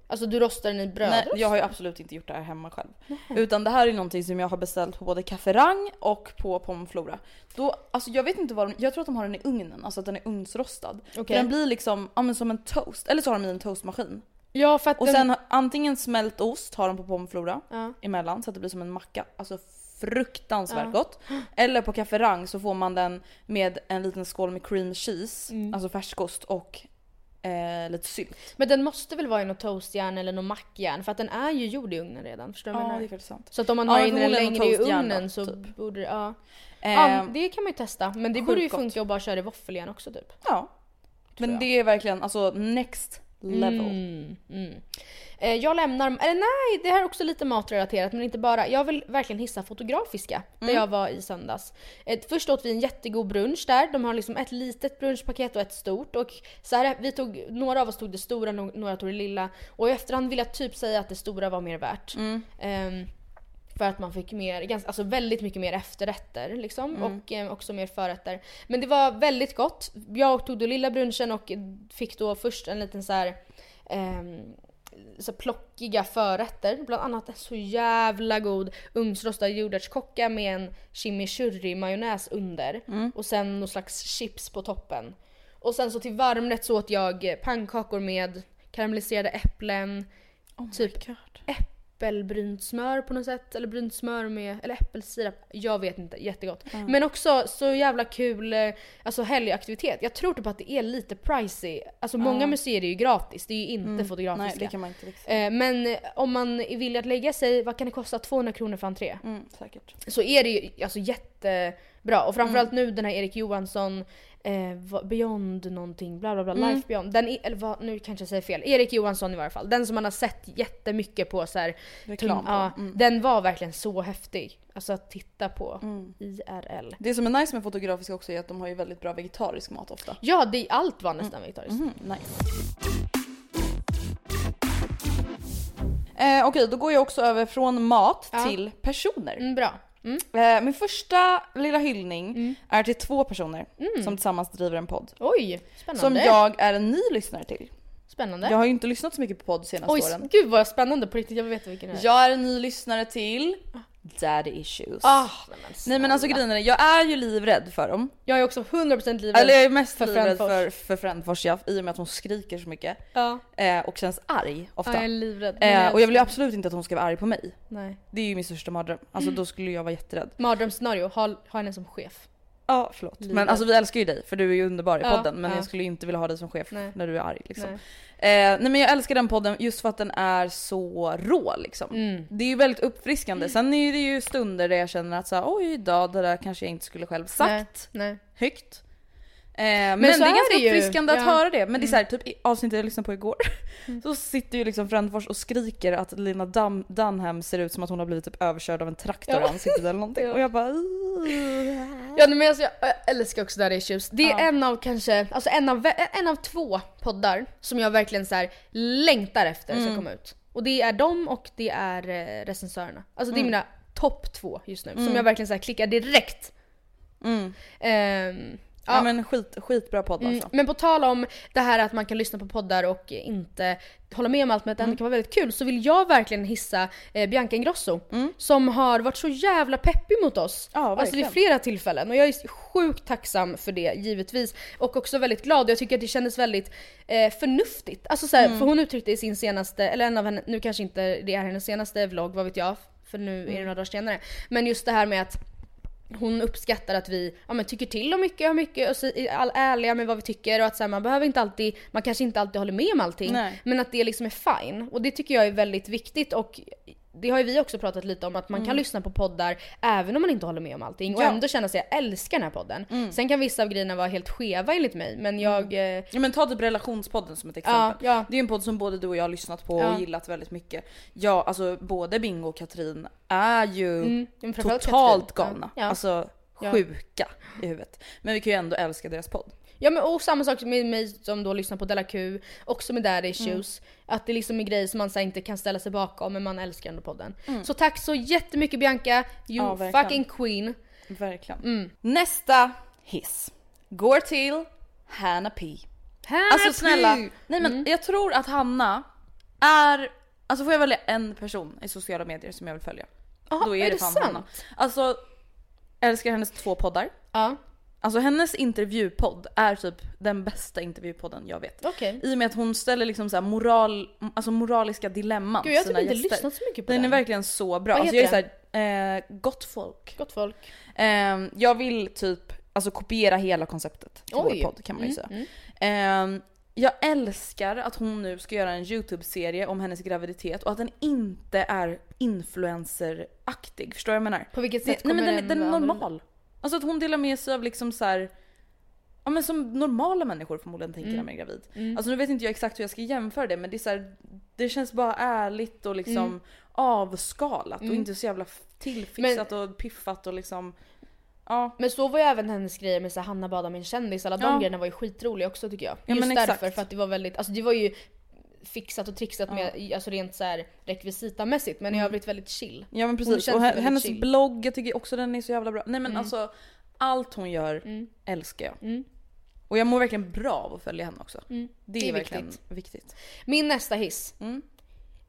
Alltså du rostar den i bröd? Nej, jag har ju absolut inte gjort det här hemma själv. Utan det här är någonting som jag har beställt på både Cafferang och på Pomflora. Då, alltså jag vet inte vad de, jag tror att de har den i ugnen, alltså att den är ugnsrostad. Okej. den blir liksom, ja men som en toast. Eller så har de i en toastmaskin. Ja för att Och den... sen antingen smält ost har de på Pomflora Ja. emellan så att det blir som en macka. Alltså fruktansvärt Ja. gott. Eller på Cafferang så får man den med en liten skål med cream cheese, Mm. alltså färskost och eh, lite sylt. Men den måste väl vara i något toastjärn eller något mackjärn för att den är ju gjord i ugnen redan. Förstår du vad jag menar? det är sant. Så att om man Ja, har in den förmodligen längre i något toastjärn ugnen då, så typ. borde det, ja. Eh, ja. Det kan man ju testa. Men det borde ju funka att bara köra i våffeljärn också typ. Ja. Men det är verkligen alltså next level. Mm, mm. Eh, Jag lämnar, eller nej det här är också lite matrelaterat men inte bara. Jag vill verkligen hissa Fotografiska där jag var i söndags. Eh, Först åt vi en jättegod brunch där. De har liksom ett litet brunchpaket och ett stort. Och så här, vi tog, några av oss tog det stora, några tog det lilla. Och i efterhand vill jag typ säga att det stora var mer värt. Ehm, för att man fick mer, ganska, alltså väldigt mycket mer efterrätter liksom. Och eh, också mer förrätter. Men det var väldigt gott. Jag tog då lilla brunchen och fick då först en liten så här, ehm, så plockiga förrätter. Bland annat en så jävla god ugnsrostad jordärtskocka med en chimichurri majonnäs under. Och sen någon slags chips på toppen. Och sen så till varmrätt så åt jag eh, pannkakor med karamelliserade äpplen, Oh typ äppelbrynt smör på något sätt. Eller brynt smör med, eller äppelsirap. Jag vet inte, jättegott. Men också så jävla kul eh, alltså helgaktivitet. Jag tror typ att det är lite pricey. Alltså många museer är ju gratis, det är ju inte fotografiska. Nej det kan man inte. Eh, Men eh, om man är villig att lägga sig, vad kan det kosta? 200 kronor för entré. Mm, säkert. Så är det ju alltså jättebra. Och framförallt nu den här Erik Johansson, eh, Beyond någonting, bla bla bla, Mm. Life Beyond. Den eller vad, nu kanske jag säger fel. Erik Johansson i varje fall. Den som man har sett jättemycket på så här, Reklam på. Ja, Mm. Den var verkligen så häftig. Alltså att titta på Mm. IRL. Det som är nice med Fotografiska också är att de har ju väldigt bra vegetarisk mat ofta. Ja, det, allt var nästan vegetariskt. Mhm, nice. Eh, Okej, då går jag också över från mat Ja. till personer. Mm, bra. Mm. Eh, min första lilla hyllning är till två personer som tillsammans driver en podd. Oj, spännande. Som jag är en ny lyssnare till. Spännande. Jag har ju inte lyssnat så mycket på podd senaste Oj, åren. gud vad spännande på riktigt. Jag vill veta vilken det är. Jag är en ny lyssnare till Daddy Issues. Ah, nej, men Nej men alltså grejen är, jag är ju livrädd för dem. Jag är också 100% livrädd. Eller jag är mest För livrädd Frändfors. för, för Frändfors ja, i och med att hon skriker så mycket. Ja. Eh, och känns arg ofta. Ja, jag är livrädd. Eh, och jag vill ju absolut inte att hon ska vara arg på mig. Nej. Det är ju min största mardröm. Alltså då skulle jag vara jätterädd. Mardrömsscenario, ha, ha henne som chef. Ja förlåt. Livrädd. Men alltså vi älskar ju dig för du är ju underbar i Ja, podden. Men ja. jag skulle inte vilja ha dig som chef Nej. när du är arg liksom. Nej. Eh, nej men jag älskar den podden just för att den är så rå liksom. Mm. Det är ju väldigt uppfriskande. Sen är det ju stunder där jag känner att så här, oj då, det där kanske jag inte skulle själv sagt Nej. Nej. högt. Eh, men, det är ganska det ju. uppfriskande att Ja. Mm. höra det. Men det är såhär, typ i avsnittet jag lyssnade på igår. (laughs) Så sitter ju liksom Frändfors och skriker att Lina Dun- Dunham ser ut som att hon har blivit typ överkörd av en traktor i Ja. ansiktet eller någonting. (laughs) Och jag bara Ja men alltså, jag älskar också Daddy Issues. Det är Ja. en av kanske, alltså en av, en av två poddar som jag verkligen så här längtar efter Mm. ska komma ut. Och det är dem och det är eh, recensörerna. Alltså det är Mm. mina topp två just nu som jag verkligen så här klickar direkt. Mm. Ja, ja. men skit, skitbra podd Mm, alltså. men på tal om det här att man kan lyssna på poddar och inte hålla med om allt men att det Mm. kan vara väldigt kul så vill jag verkligen hissa eh, Bianca Ingrosso som har varit så jävla peppig mot oss. Mm. Ja, alltså vid flera tillfällen och jag är sjukt tacksam för det givetvis. Och också väldigt glad, jag tycker att det kändes väldigt eh, förnuftigt. Alltså såhär, Mm. för hon uttryckte i sin senaste, eller en av henne, nu kanske inte det är hennes senaste vlogg, vad vet jag, för nu är det Mm. några dagar senare. Men just det här med att hon uppskattar att vi ja, men tycker till om mycket och mycket och så är all ärliga med vad vi tycker och att så här, man behöver inte alltid, man kanske inte alltid håller med om allting. Nej. Men att det liksom är fine. Och det tycker jag är väldigt viktigt och det har ju vi också pratat lite om att man kan lyssna på poddar även om man inte håller med om allting och Mm. Ja. Mm. ändå känna sig jag älskar den här podden. Sen kan vissa av grejerna vara helt skeva enligt mig men jag... eh, Ja men ta typ relationspodden som ett exempel. Ja, ja. Det är ju en podd som både du och jag har lyssnat på och gillat väldigt mycket. Ja alltså både Bingo och Katrin är ju Mm, totalt Katrin. galna. Alltså sjuka i huvudet. Men vi kan ju ändå älska deras podd. Ja men och samma sak med mig som då lyssnar på Della Q, också med Daddy Issues. Att det liksom är grejer som man så inte kan ställa sig bakom men man älskar ändå podden. Så tack så jättemycket Bianca, you Ja, fucking queen. Verkligen. Mm. Nästa hiss går till Hanna P. Hanna Alltså P. snälla, nej men Mm. jag tror att Hanna är, alltså får jag välja en person i sociala medier som jag vill följa. Jaha, då är, är det det fan sant? Hanna. Alltså älskar hennes två poddar. Ja, Alltså hennes intervjupodd är typ den bästa intervjupodden jag vet. okej. I och med att hon ställer liksom så här moral, alltså moraliska dilemman Gud jag har typ inte gäster. lyssnat så mycket på Den den. är verkligen så bra. Vad Alltså jag är heter såhär, eh, gott folk. Gott folk. Ehm, jag vill typ alltså kopiera hela konceptet till Oj. vår podd kan man ju säga. Mm, Ehm, jag älskar att hon nu ska göra en YouTube-serie om hennes graviditet och att den inte är influenceraktig. Förstår du vad jag menar? På vilket sätt nej men kommer den, den är normal. Alltså att hon delar med sig av liksom så här. Ja men som normala människor förmodligen tänker Mm. när man är gravid. Alltså nu vet inte jag exakt hur jag ska jämföra det men det är så här, det känns bara ärligt och liksom Mm. avskalat och inte så jävla tillfixat och piffat och liksom Ja. Men så var ju även hennes grejer med så här, Hanna badar min kändis, alla de Ja. grejerna var ju skitroliga också tycker jag. Ja, Just men därför, exakt. för att det var väldigt, alltså det var ju fixat och trixat med, alltså rent så här rekvisitamässigt men i övrigt väldigt chill. Ja men precis. Och hennes chill. blogg, jag tycker också den är så jävla bra. Nej men alltså allt hon gör Mm. älskar jag. Mm. Och jag mår verkligen bra av att följa henne också. Mm. Det är, Det är verkligen viktigt. viktigt. Min nästa hiss. Mm.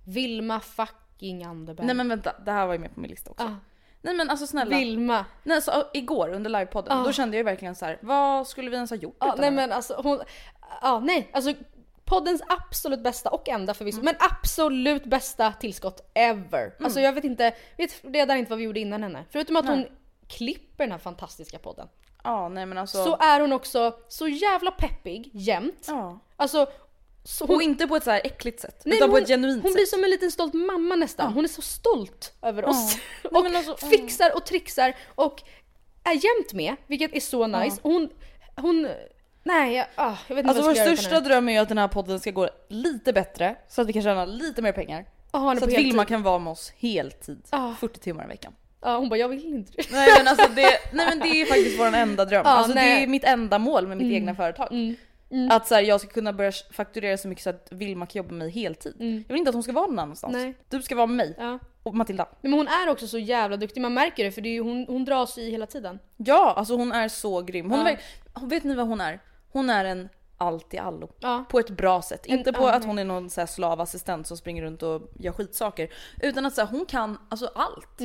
Vilma fucking Anderberg. Nej men vänta, det här var ju med på min lista också. ah, Nej men alltså snälla. Vilma. Nej, alltså, igår under livepodden, Ah. då kände jag verkligen så här: vad skulle vi ens ha gjort Ja, utan nej henne? men alltså hon, ja nej alltså poddens absolut bästa och enda förvisso, Mm. men absolut bästa tillskott ever. Alltså jag vet inte, vet redan inte vad vi gjorde innan henne. Förutom att hon klipper den här fantastiska podden. Ja nej men alltså. Så är hon också så jävla peppig jämt. ja. Alltså, så Och inte på ett så här äckligt sätt, Nej, utan men på hon, ett genuint hon sätt. blir som en liten stolt mamma nästan. Hon är så stolt över oss. Nej, (laughs) och men alltså, mm. fixar och trixar och är jämt med, vilket är så nice. Hon, hon, nej jag, ah, jag vet inte Alltså vad vår jag ska göra största dröm är ju att den här podden ska gå lite bättre så att vi kan tjäna lite mer pengar. Är Så att. Vilma kan vara med oss heltid. Ah. 40 timmar i veckan. Ja, hon bara jag vill inte det. (laughs) Nej men alltså det, nej, men det är faktiskt vår enda dröm. Ja, alltså det nej. är mitt enda mål med mitt egna företag. Mm. Att så här, jag ska kunna börja fakturera så mycket så att Vilma kan jobba med mig heltid. Jag vill inte att hon ska vara någon annanstans. Nej. Du ska vara med mig Ja. och Matilda. Men hon är också så jävla duktig, man märker det för det är ju, hon, hon dras i hela tiden. Ja, alltså hon är så grym. Hon Ja. är, vet ni vad hon är? Hon är en allt i allo. Ja. På ett bra sätt. Inte på ja, att nej. hon är någon så slavassistent som springer runt och gör skitsaker. Utan att så här, hon kan alltså allt.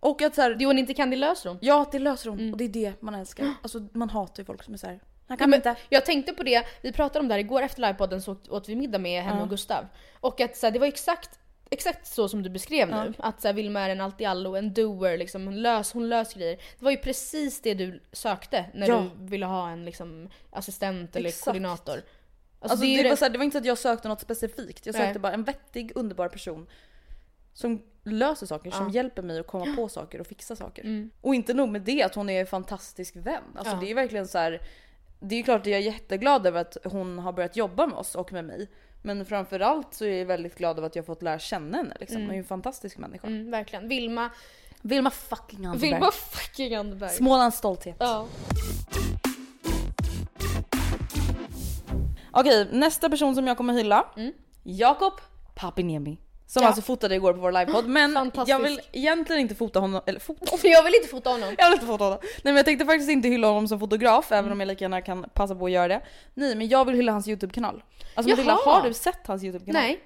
Och att så här, Det hon inte kan det löser hon. ja det löser hon och det är det man älskar. Alltså man hatar ju folk som är såhär, han kan Men inte. jag tänkte på det, vi pratade om det här igår efter livepodden så åt- vi middag med henne och Gustav. Och att så här, det var exakt, exakt så som du beskrev nu. Att så här, Vilma är en allt i allo, en doer, liksom, hon, lös, hon löser grejer. Det var ju precis det du sökte när Ja. du ville ha en liksom, assistent eller Exakt. koordinator. Alltså, Alltså, det det, var så här, det var inte så att jag sökte något specifikt. Jag sökte Nej. bara en vettig, underbar person. Som löser saker, som hjälper mig att komma på saker och fixa saker. Och inte nog med det, att hon är en fantastisk vän. Alltså Mm. Ja. det är verkligen så här. Det är klart att jag är jätteglad över att hon har börjat jobba med oss och med mig. Men framförallt så är jag väldigt glad över att jag fått lära känna henne. Liksom. Hon är ju en fantastisk människa. Mm, verkligen. Vilma, Vilma fucking Anderberg. Vilma fucking Anderberg. Smålands stolthet. Ja. Okej, nästa person som jag kommer hylla. Jakob Papiniemi. Som Ja. alltså fotade igår på vår livepodd. (gasps) Men jag vill egentligen inte fota honom, eller fota För (laughs) jag vill inte fota honom. (laughs) Jag vill inte fota honom. Nej men jag tänkte faktiskt inte hylla honom som fotograf, även om jag lika gärna kan passa på att göra det. Nej men jag vill hylla hans YouTube-kanal. Alltså Matilda, har du sett hans YouTube-kanal? Nej.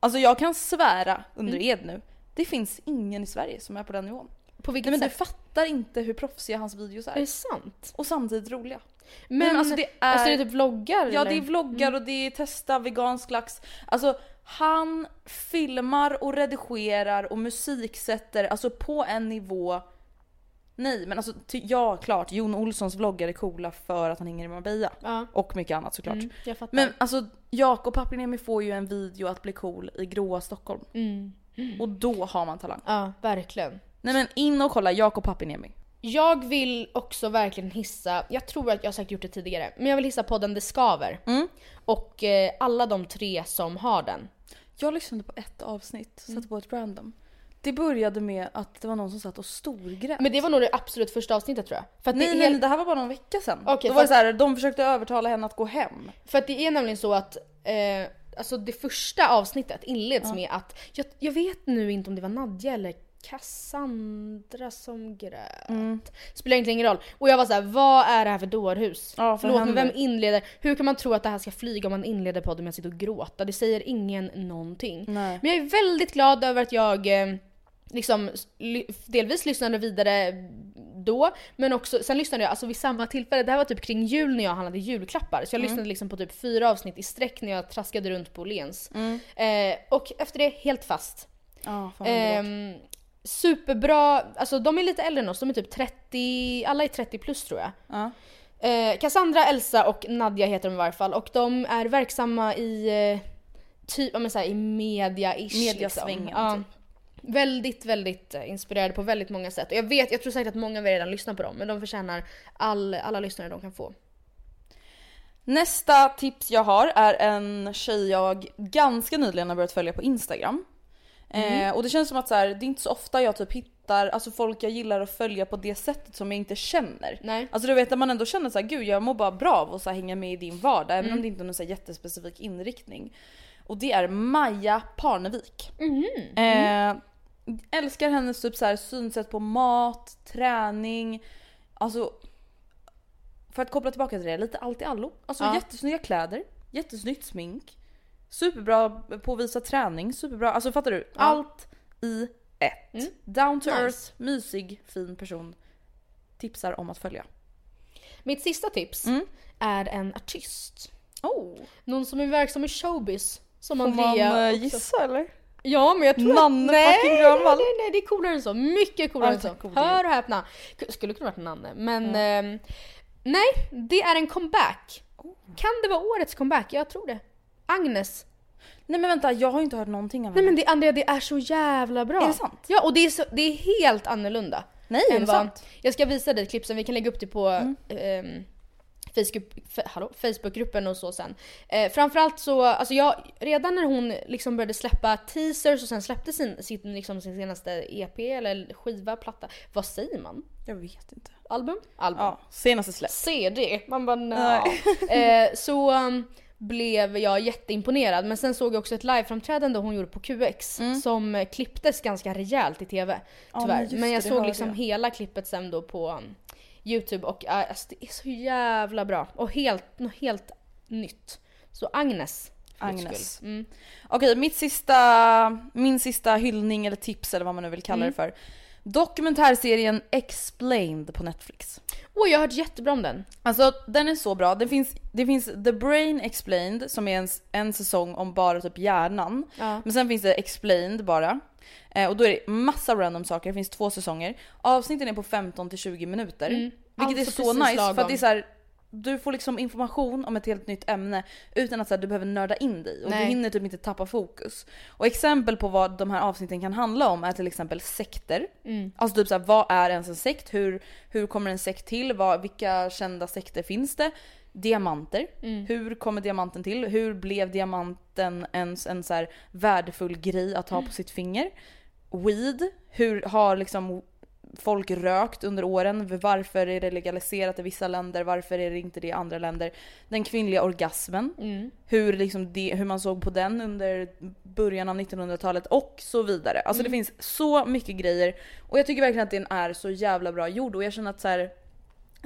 Alltså jag kan svära under ed nu. Det finns ingen i Sverige som är på den nivån. På vilket Nej men du sätt? fattar inte hur proffsiga hans videos Är är. det sant? Och samtidigt roliga. Men, men alltså det är- Alltså det är typ vloggar Ja eller? det är vloggar och det är testa vegansk lax. Alltså han filmar och redigerar och musiksätter alltså på en nivå Nej men alltså ja klart Jon Olssons vloggar är coola för att han hänger i Marbella. Ja. Och mycket annat såklart. Mm. Men alltså Jakob Papiniemi får ju en video att bli cool i gråa Stockholm. Mm. Och då har man talang. Ja, verkligen. Nej men in och kolla Jakob Papiniemi. Jag vill också verkligen hissa, jag tror att jag har säkert gjort det tidigare, men jag vill hissa podden Det Skaver. Mm. Och eh, alla de tre som har den. Jag lyssnade på ett avsnitt, Mm. satte på ett random. Det började med att det var någon som satt och storgrät. Men det var nog det absolut första avsnittet tror jag. För att, Nej det, är nej, helt, det här var bara någon vecka sedan. Okej, Då var det så här, de försökte övertala henne att gå hem. för att det är nämligen så att eh, alltså det första avsnittet inleds med att, jag, jag vet nu inte om det var Nadja eller Cassandra som grät. Mm. Spelar egentligen ingen roll. Och jag var så här: vad är det här för dårhus? Ja, Förlåt men vem inleder? Hur kan man tro att det här ska flyga om man inleder podden med att sitta och gråta? Det säger ingen någonting. Nej. Men jag är väldigt glad över att jag eh, liksom delvis lyssnade vidare då, men också sen lyssnade jag alltså vid samma tillfälle, det här var typ kring jul när jag handlade julklappar, så jag lyssnade liksom på typ fyra avsnitt i sträck när jag traskade runt på Åhléns. Eh, och efter det, helt fast. Underbart. Ehm, superbra, alltså de är lite äldre än oss, de är typ 30, alla är 30 plus tror jag. Ja. Eh, Cassandra, Elsa och Nadja heter de i varje fall och de är verksamma i eh, typ, ja men såhär i media-ish Mediasvängen, liksom. Ja. typ. Väldigt, väldigt eh, inspirerade på väldigt många sätt. Och jag vet, jag tror säkert att många av er redan lyssnar på dem men de förtjänar all, alla lyssnare de kan få. Nästa tips jag har är en tjej jag ganska nyligen har börjat följa på Instagram. Eh, och det känns som att så här, det är inte så ofta jag typ hittar alltså folk jag gillar att följa på det sättet som jag inte känner. Nej. Alltså du vet att man ändå känner så här, gud jag mår bara bra av att hänga med i din vardag även om det inte är någon så här, jättespecifik inriktning. Och det är Maja Parnevik. Eh, älskar hennes typ så här, synsätt på mat, träning, alltså för att koppla tillbaka till det, lite allt i allo. Alltså Ja. jättesnygga kläder, jättesnyggt smink, superbra på att visa träning, superbra, alltså fattar du? Allt i ett. Down to Nice. earth, mysig, fin person. Tipsar om att följa. Mitt sista tips Mm. är en artist. Oh, Någon som är verksam i showbiz. Som får man Andrea eh, också. gissa eller? Ja men jag tror Nanne att... Nej, fucking nej, Grönvall. nej, nej, det är coolare än så. Mycket coolare än så. cool. Hör och häpna. Skulle kunna varit Nanne, men... ehm, nej, det är en comeback. Kan det vara årets comeback? Jag tror det. Agnes. Nej men vänta, jag har inte hört någonting av Nej henne. men det, Andrea, det är så jävla bra. Är det sant? Ja och det är, så, det är helt annorlunda. Nej, är det vad- sant? Jag ska visa dig ett klipp sen, vi kan lägga upp det på Mm. ehm, Facebook, f- hallå, Facebookgruppen och så sen. Eh, framförallt så, alltså jag, redan när hon liksom började släppa teasers och sen släppte sin, sin, liksom sin senaste EP eller skiva, platta, vad säger man? Jag vet inte. Album? Album. Ja, senaste släpp. CD. Man bara nja. eh, Så um, blev jag jätteimponerad men sen såg jag också ett liveframträdande hon gjorde på QX som eh, klipptes ganska rejält i TV. Mm. Ja, Tyvärr. men men, jag såg liksom jag. hela klippet sen då på um, Youtube och uh, alltså, det är så jävla bra. Och helt, något helt nytt. Så Agnes. Agnes. Mm. Okej, mitt sista, min sista hyllning eller tips eller vad man nu vill kalla det för. Dokumentärserien Explained på Netflix. Åh jag har hört jättebra om den. Alltså den är så bra. Det finns, det finns The Brain Explained som är en, en säsong om bara typ hjärnan. Ja. Men sen finns det Explained bara. Eh, och då är det massa random saker, det finns två säsonger. Avsnitten är på 15 till 20 minuter. Vilket Alltså är så nice för lagom. att det är så här, du får liksom information om ett helt nytt ämne utan att så här, du behöver nörda in dig och Nej. du hinner typ inte tappa fokus. Och exempel på vad de här avsnitten kan handla om är till exempel sekter. Mm. Alltså typ såhär, vad är ens en sekt? Hur, hur kommer en sekt till? Vad, vilka kända sekter finns det? Diamanter. Mm. Hur kommer diamanten till? Hur blev diamanten ens en så här värdefull grej att ha på sitt finger? Weed. Hur har liksom folk rökt under åren? Varför är det legaliserat i vissa länder? Varför är det inte det i andra länder? Den kvinnliga orgasmen. Mm. Hur, liksom det, hur man såg på den under början av 1900-talet och så vidare. Alltså Mm. det finns så mycket grejer och jag tycker verkligen att den är så jävla bra gjord och jag känner att så här,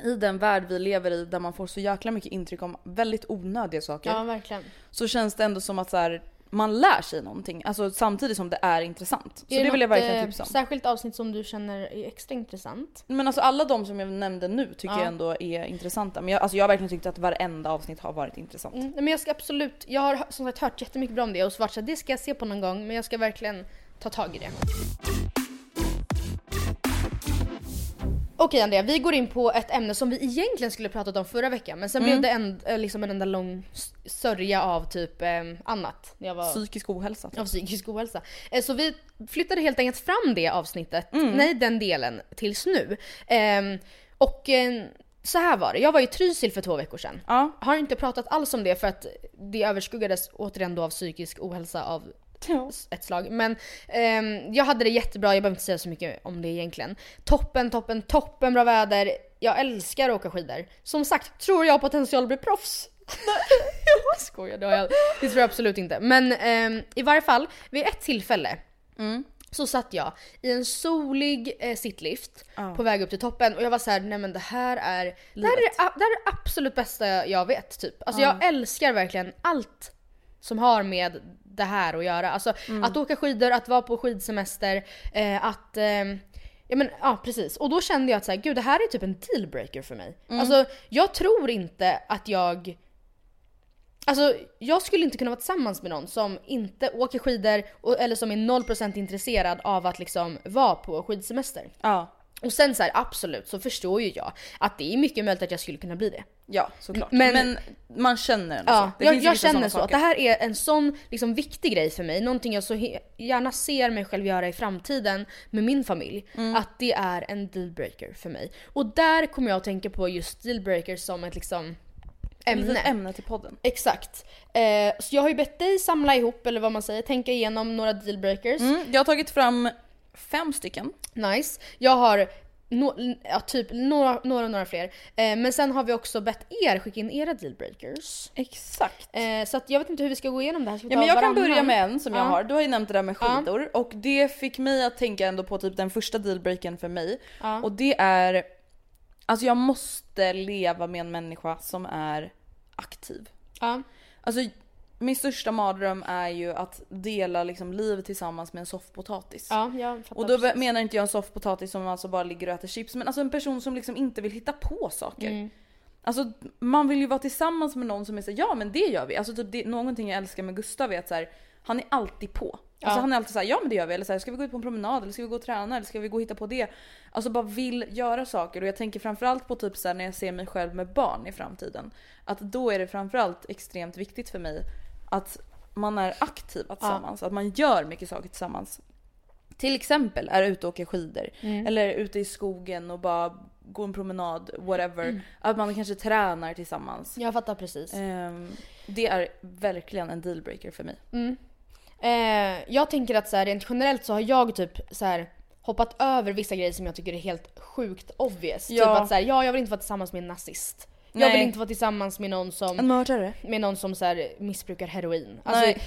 i den värld vi lever i där man får så jäkla mycket intryck om väldigt onödiga saker Ja verkligen. så känns det ändå som att så här, man lär sig någonting alltså samtidigt som det är intressant. Så Är det vill jag verkligen eh, tipsa om. Särskilt avsnitt som du känner är extra intressant? Men alltså alla de som jag nämnde nu tycker Ja. jag ändå är intressanta. Men jag, alltså jag har verkligen tyckt att varenda avsnitt har varit intressant. Mm, men jag ska absolut, jag har som sagt hört jättemycket bra om det och svart så det ska jag se på någon gång men jag ska verkligen ta tag i det. Okej Andrea, vi går in på ett ämne som vi egentligen skulle pratat om förra veckan men sen blev det en, eh, liksom en enda lång sörja av typ eh, annat. När jag var Psykisk ohälsa. typ. av psykisk ohälsa. Eh, Så vi flyttade helt enkelt fram det avsnittet, nej den delen, tills nu. Ehm, och eh, så här var det, jag var i Trysil för två veckor sedan. Ja. Har inte pratat alls om det för att det överskuggades återigen då av psykisk ohälsa av (laughs) ett slag. Men ehm, jag hade det jättebra, jag behöver inte säga så mycket om det egentligen. Toppen, toppen, toppen bra väder. Jag älskar att åka skidor. Som sagt, tror jag potential att bli proffs? (laughs) jag skojar, det, har jag, det tror jag absolut inte. Men ehm, i varje fall, vid ett tillfälle så satt jag i en solig eh, sittlift på väg upp till toppen och jag var så här: nej men det här är det här är, det här är absolut bästa jag vet typ. Alltså jag älskar verkligen allt som har med det här att göra. Alltså att åka skidor, att vara på skidsemester, eh, att ehm, Ja men ja precis. Och då kände jag att så här, gud det här är typ en dealbreaker för mig. Alltså jag tror inte att jag Alltså jag skulle inte kunna vara tillsammans med någon som inte åker skidor och, eller som är 0% intresserad av att liksom vara på skidsemester. Ja. Och sen så här, absolut så förstår ju jag att det är mycket möjligt att jag skulle kunna bli det. Ja såklart. Men- Men, man känner ändå Ja, så. Jag, jag känner så. Att det här är en sån liksom, viktig grej för mig. Någonting jag så gärna ser mig själv göra i framtiden med min familj. Mm. Att det är en dealbreaker för mig. Och där kommer jag att tänka på just dealbreaker som ett liksom Ämne. ämne. ämne till podden. Exakt. Eh, så jag har ju bett dig samla ihop, eller vad man säger, tänka igenom några dealbreakers. Mm, jag har tagit fram fem stycken. Nice. Jag har no, ja, typ några, några, några fler. Eh, men sen har vi också bett er skicka in era dealbreakers. Exakt. Eh, så jag vet inte hur vi ska gå igenom det här. Ska Ja, men jag kan varannan? börja med en som jag Ja. har. Du har ju nämnt det där med skidor och det fick mig att tänka ändå på typ den första dealbreaken för mig. Ja. Och det är, alltså jag måste leva med en människa som är aktiv. Ja. Alltså min största mardröm är ju att dela liksom liv tillsammans med en soffpotatis. Ja, jag fattar Och då precis. menar inte jag en soffpotatis som alltså bara ligger och äter chips men alltså en person som liksom inte vill hitta på saker. Mm. Alltså man vill ju vara tillsammans med någon som är såhär, ja men det gör vi. Alltså typ det, någonting jag älskar med Gustav är att så här, han är alltid på. Alltså Ja. han är alltid såhär, ja men det gör vi. Eller så här, ska vi gå ut på en promenad? Eller ska vi gå och träna? Eller ska vi gå och hitta på det? Alltså bara vill göra saker. Och jag tänker framförallt på typ så här, när jag ser mig själv med barn i framtiden. Att då är det framförallt extremt viktigt för mig att man är aktiva tillsammans. Att man gör mycket saker tillsammans. till exempel är ute och åker skidor Mm. eller ute i skogen och bara går en promenad, whatever. Mm. Att man kanske tränar tillsammans. Jag fattar precis. Ehm, det är verkligen en dealbreaker för mig. Mm. Eh, jag tänker att så här, rent generellt så har jag typ så här, hoppat över vissa grejer som jag tycker är helt sjukt obvious. Typ Ja. att så här, ja, jag vill inte vara tillsammans med en nazist. Jag vill Nej. inte vara tillsammans med någon som, mördare? med någon som så här, missbrukar heroin. Alltså, Nej.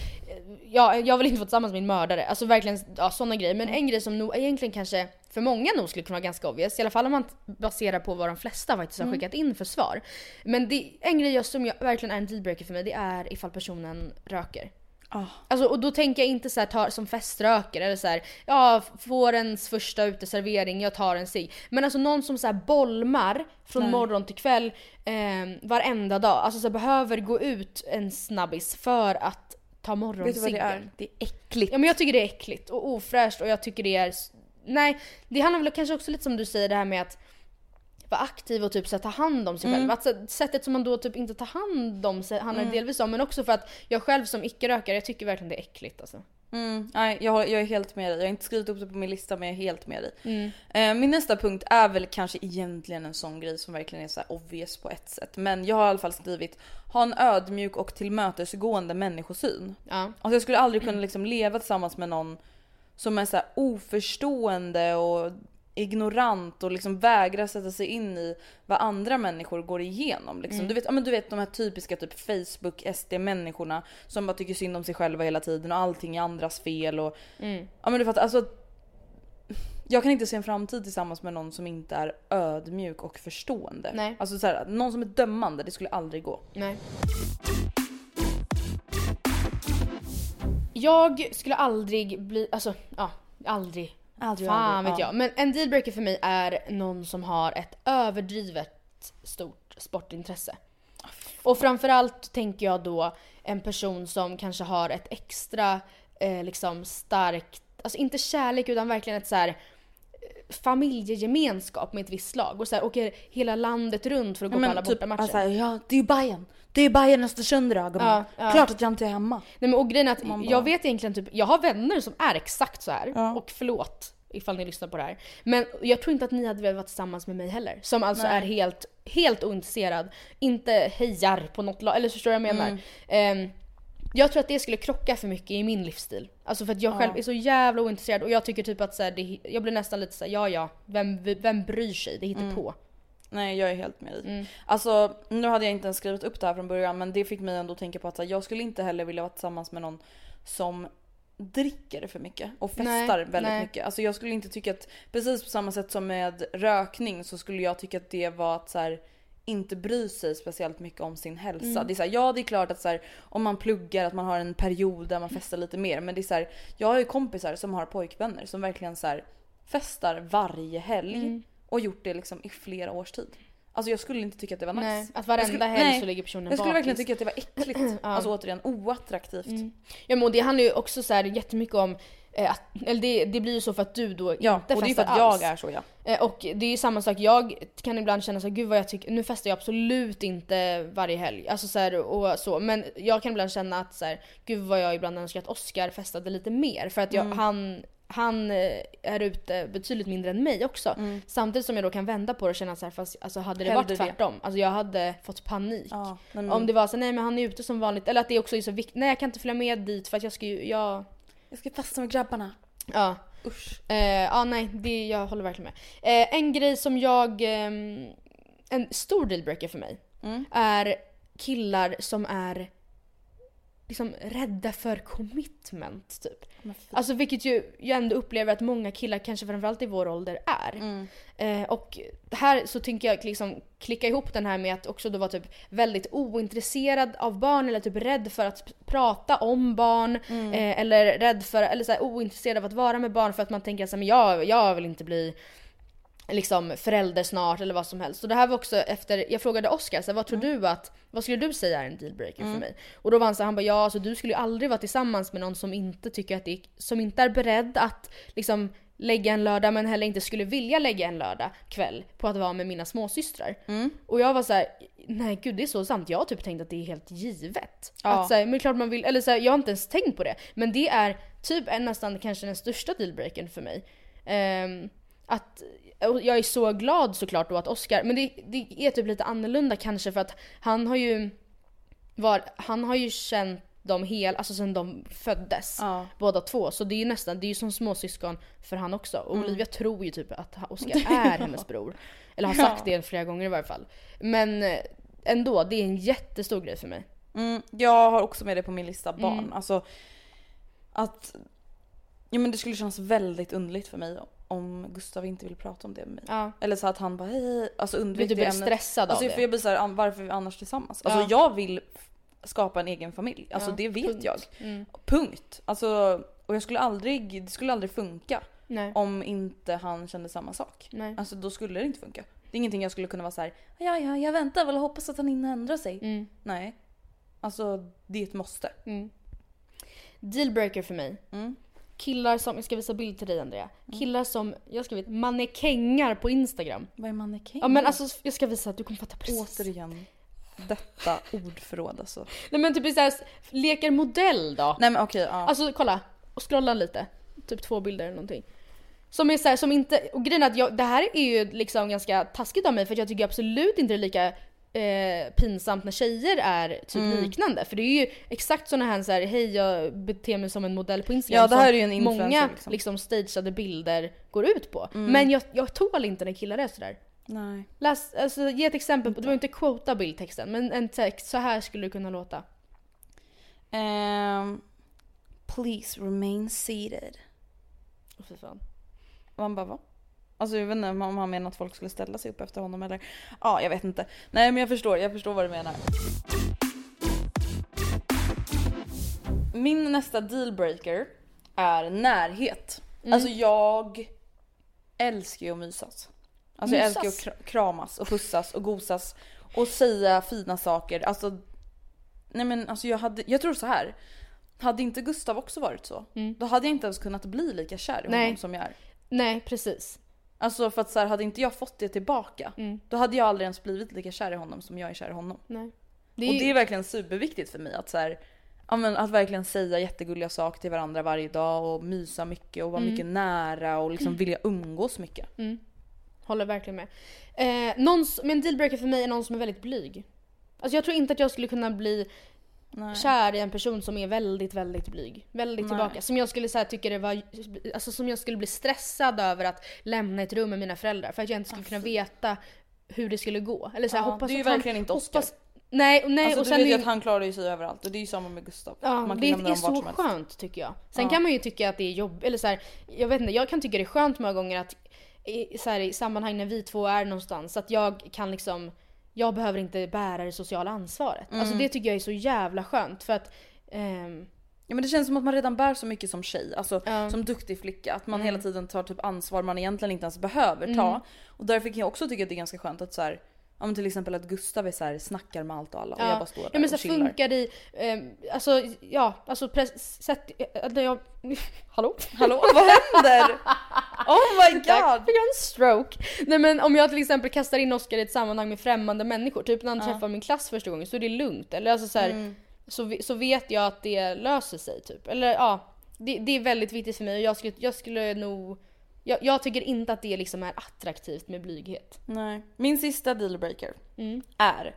ja, jag vill inte vara tillsammans med en mördare. Alltså verkligen ja, sådana grejer. Mm. Men en grej som nog egentligen kanske för många nog skulle kunna vara ganska obvious. I alla fall om man baserar på vad de flesta faktiskt Mm. har skickat in för svar. Men det, en grej som jag, verkligen är en dealbreaker för mig det är ifall personen röker. Ah. Alltså, och då tänker jag inte så här, ta, som feströker eller så här, ja får ens första uteservering, jag tar en cigg. Men alltså någon som så här bolmar från morgon till kväll eh, varenda dag. Alltså så här, behöver gå ut en snabbis för att ta Vet du vad det morgonciggen. är? Det är äckligt. Ja men jag tycker det är äckligt och ofräscht och jag tycker det är... Nej, det handlar väl kanske också lite som du säger det här med att vara aktiv och typ så här, ta hand om sig Mm. själv. Att, så, sättet som man då typ inte tar hand om sig handlar det delvis om men också för att jag själv som icke-rökare jag tycker verkligen det är äckligt alltså. Mm, nej, jag, jag är helt med dig. Jag har inte skrivit upp det på min lista men jag är helt med dig. Mm. Eh, min nästa punkt är väl kanske egentligen en sån grej som verkligen är så obvious på ett sätt. Men jag har i alla fall skrivit ha en ödmjuk och tillmötesgående människosyn. Ja. Alltså jag skulle aldrig kunna liksom leva tillsammans med någon som är så här oförstående och ignorant och liksom vägrar sätta sig in i vad andra människor går igenom. Liksom. Du, vet, ja, men du vet de här typiska typ Facebook SD-människorna som bara tycker synd om sig själva hela tiden och allting är andras fel. Och, ja, men du fattar, alltså, jag kan inte se en framtid tillsammans med någon som inte är ödmjuk och förstående. Nej. Alltså så här, någon som är dömande, det skulle aldrig gå. Nej. Jag skulle aldrig bli, alltså ja, aldrig. Aldrig, Fan aldrig, vet ja. jag. Men en dealbreaker för mig är någon som har ett överdrivet stort sportintresse. Och framförallt tänker jag då en person som kanske har ett extra eh, liksom starkt, alltså inte kärlek utan verkligen ett så här eh, familjegemenskap med ett visst lag och så här, åker hela landet runt för att gå på alla bortamatcher. alltså, ja, det är ju Bayern. Det är Bayern Östersund idag gumman. Ja, ja. Klart att jag inte är hemma. Nej men och grejen är att bara- jag vet egentligen typ, jag har vänner som är exakt så här Ja. och förlåt ifall ni lyssnar på det här. Men jag tror inte att ni hade velat vara tillsammans med mig heller. Som alltså Nej. är helt, helt ointresserad, inte hejar på något lag, eller förstår du vad jag menar? Mm. Ehm, jag tror att det skulle krocka för mycket i min livsstil. Alltså för att jag själv är så jävla ointresserad och jag tycker typ att så här, det, jag blir nästan lite såhär, ja ja, vem, vem bryr sig? Det hittar Mm. på. Nej jag är helt med dig. Mm. Alltså nu hade jag inte ens skrivit upp det här från början men det fick mig ändå tänka på att här, jag skulle inte heller vilja vara tillsammans med någon som dricker för mycket och festar Nej, väldigt nej. mycket. Alltså jag skulle inte tycka att, precis på samma sätt som med rökning så skulle jag tycka att det var att så här, inte bry sig speciellt mycket om sin hälsa. Mm. Det är så här, ja det är klart att så här, om man pluggar att man har en period där man festar lite mer men det är så här, jag har ju kompisar som har pojkvänner som verkligen så festar varje helg Mm. Och gjort det liksom i flera års tid. Alltså jag skulle inte tycka att det var nice. Nej, att varenda skulle- helg nej, så ligger personen Jag skulle verkligen bakis. tycka att det var äckligt. (clears throat) Alltså återigen oattraktivt. Mm. Ja men och det handlar ju också så här jättemycket om eh, att, eller det, det blir ju så för att du då Ja, inte och det är för festar att alls. jag är så ja. Eh, Och det är ju samma sak, jag kan ibland känna så här, gud vad jag tycker, nu festar jag absolut inte varje helg. Alltså så här, och så. Men jag kan ibland känna att så här, gud vad jag ibland önskar att Oscar festade lite mer. För att jag, Mm. han, han eh, är ute betydligt mindre än mig också. Samtidigt som jag då kan vända på det och känna så här, fast alltså, hade det Mm. varit Hellre det. tvärtom, alltså jag hade fått panik. ja men, Om det var så nej men han är ute som vanligt, eller att det också är så viktigt, nej jag kan inte följa med dit för att jag ska ju, jag, Jag ska festa med grabbarna. ja. Usch. Eh, ja nej, det, jag håller verkligen med. Eh, en grej som jag, ehm, en stor dealbreaker för mig Mm. är killar som är liksom rädda för commitment typ. Alltså vilket ju jag ändå upplever att många killar, kanske framförallt i vår ålder, är. Mm. Eh, och här så tänker jag liksom klicka ihop den här med att också då vara typ väldigt ointresserad av barn eller typ rädd för att prata om barn. Eh, eller rädd för, eller så här, ointresserad av att vara med barn för att man tänker att jag, jag vill inte bli liksom förälder snart eller vad som helst. Så det här var också efter, jag frågade Oscar så här, vad tror du att, vad skulle du säga är en dealbreaker för mig? Och då var han så här, han bara ja alltså du skulle ju aldrig vara tillsammans med någon som inte tycker att det, som inte är beredd att liksom lägga en lördag men heller inte skulle vilja lägga en lördag kväll på att vara med mina småsystrar. Och jag var så här, nej gud det är så sant. Jag har typ tänkt att det är helt givet. Ja. Att så här, men klart man vill, eller så här, jag har inte ens tänkt på det. Men det är typ är nästan kanske den största dealbreakern för mig. Ehm, att, jag är så glad såklart då att Oscar, men det, det är typ lite annorlunda kanske för att han har ju var, han har ju känt dem hel, alltså sen de föddes. Ja. Båda två. Så det är ju nästan, det är ju som småsyskon för han också. Och Mm. Olivia tror ju typ att Oscar (laughs) är hennes bror. Eller har sagt det flera gånger i varje fall. Men eh, ändå, det är en jättestor grej för mig. Mm, jag har också med det på min lista, barn. Mm. Alltså att... Ja men det skulle kännas väldigt underligt för mig om Gustav inte vill prata om det med mig. Ja. Eller så att han bara hej, hej. alltså undvik du det blir ämnet. stressad Alltså av för det? jag blir såhär, varför är vi annars tillsammans? Alltså Ja. jag vill skapa en egen familj. Alltså Ja, det vet punkt. jag. Mm. Punkt. Alltså, och jag skulle aldrig, det skulle aldrig funka Nej. om inte han kände samma sak. Nej. Alltså då skulle det inte funka. Det är ingenting jag skulle kunna vara så här. ja ja jag väntar väl och hoppas att han hinner ändra sig. Mm. Nej. Alltså det är ett måste. Mm. Dealbreaker för mig. Mm. Killar som, jag ska visa bild till dig Andrea. Killar som, jag har skrivit mannekängar på Instagram. Vad är mannekäng? Ja men alltså jag ska visa, du kommer fatta precis. Återigen. Detta ordförråd alltså. Nej men typ såhär, leker modell då. Nej men okej, ja. Alltså kolla, och scrolla lite. Typ två bilder eller någonting. Som är såhär, som inte, och grejen är att jag, det här är ju liksom ganska taskigt av mig för jag tycker absolut inte det är lika eh, pinsamt när tjejer är typ Mm. liknande. För det är ju exakt såna här, så här hej jag beter mig som en modell på Instagram. Ja, det här är ju en Många liksom. liksom. stageade bilder går ut på. Men jag, jag tål inte när killar är sådär. Nej. Läs, alltså, ge ett exempel, på, du behöver inte quota bildtexten men en text, så här skulle det kunna låta. Ehm, please remain seated. Åh fy fan. Man bara va? Alltså jag vet inte om han menar att folk skulle ställa sig upp efter honom eller... Ja, jag vet inte. Nej men jag förstår, jag förstår vad du menar. Min nästa dealbreaker är närhet. Alltså jag älskar ju att mysas. Alltså jag älskar att Mysas? kra- kramas och pussas och gosas och säga fina saker. Alltså, nej men alltså jag hade, jag tror så här. Hade inte Gustav också varit så, då hade jag inte ens kunnat bli lika kär i honom Nej. som jag är. Nej precis. Alltså för att så här, hade inte jag fått det tillbaka, Mm. då hade jag aldrig ens blivit lika kär i honom som jag är kär i honom. Nej. och det är verkligen superviktigt för mig att så här, att verkligen säga jättegulliga saker till varandra varje dag och mysa mycket och vara Mm. mycket nära och liksom vilja umgås mycket. Håller verkligen med. Eh, någon, men en dealbreaker för mig är någon som är väldigt blyg. Alltså jag tror inte att jag skulle kunna bli Nej. kär i en person som är väldigt, väldigt blyg. Väldigt Nej. tillbaka. Som jag skulle säga tycka det var, alltså som jag skulle bli stressad över att lämna ett rum med mina föräldrar. För att jag inte skulle kunna veta hur det skulle gå. Eller så här, Ja, hoppas det är ju att han- verkligen inte Oscar. Nej, och nej Alltså, och du sen vet ju att han klarar sig överallt och det är ju samma med Gustav. Ja, Man kan det är så skönt tycker jag. Sen Ja. kan man ju tycka att det är jobbigt, eller så här, jag vet inte, jag kan tycka det är skönt många gånger att i, så här, i sammanhang när vi två är någonstans, att jag kan liksom, jag behöver inte bära det sociala ansvaret. Mm. Alltså det tycker jag är så jävla skönt för att ehm, Ja men det känns som att man redan bär så mycket som tjej, alltså. Mm. som duktig flicka. Att man hela tiden tar typ ansvar man egentligen inte ens behöver ta. Och därför kan jag också tycka att det är ganska skönt att så här, ja men till exempel att Gustav är så här, snackar med allt och alla och jag bara står där ja, men så och chillar. funkar det i, ehm, alltså ja, alltså pres, sätt, äh, när jag, (laughs) hallå? Hallå vad händer? Oh my Tack, god! fick jag en stroke? Nej men om jag till exempel kastar in Oscar i ett sammanhang med främmande människor, typ när han träffar min klass första gången så är det lugnt. Eller alltså så, här, Mm. så, så vet jag att det löser sig typ. Eller ja, det, det är väldigt viktigt för mig och jag skulle, jag skulle nog jag, jag tycker inte att det liksom är attraktivt med blyghet. Nej. Min sista dealbreaker Mm. är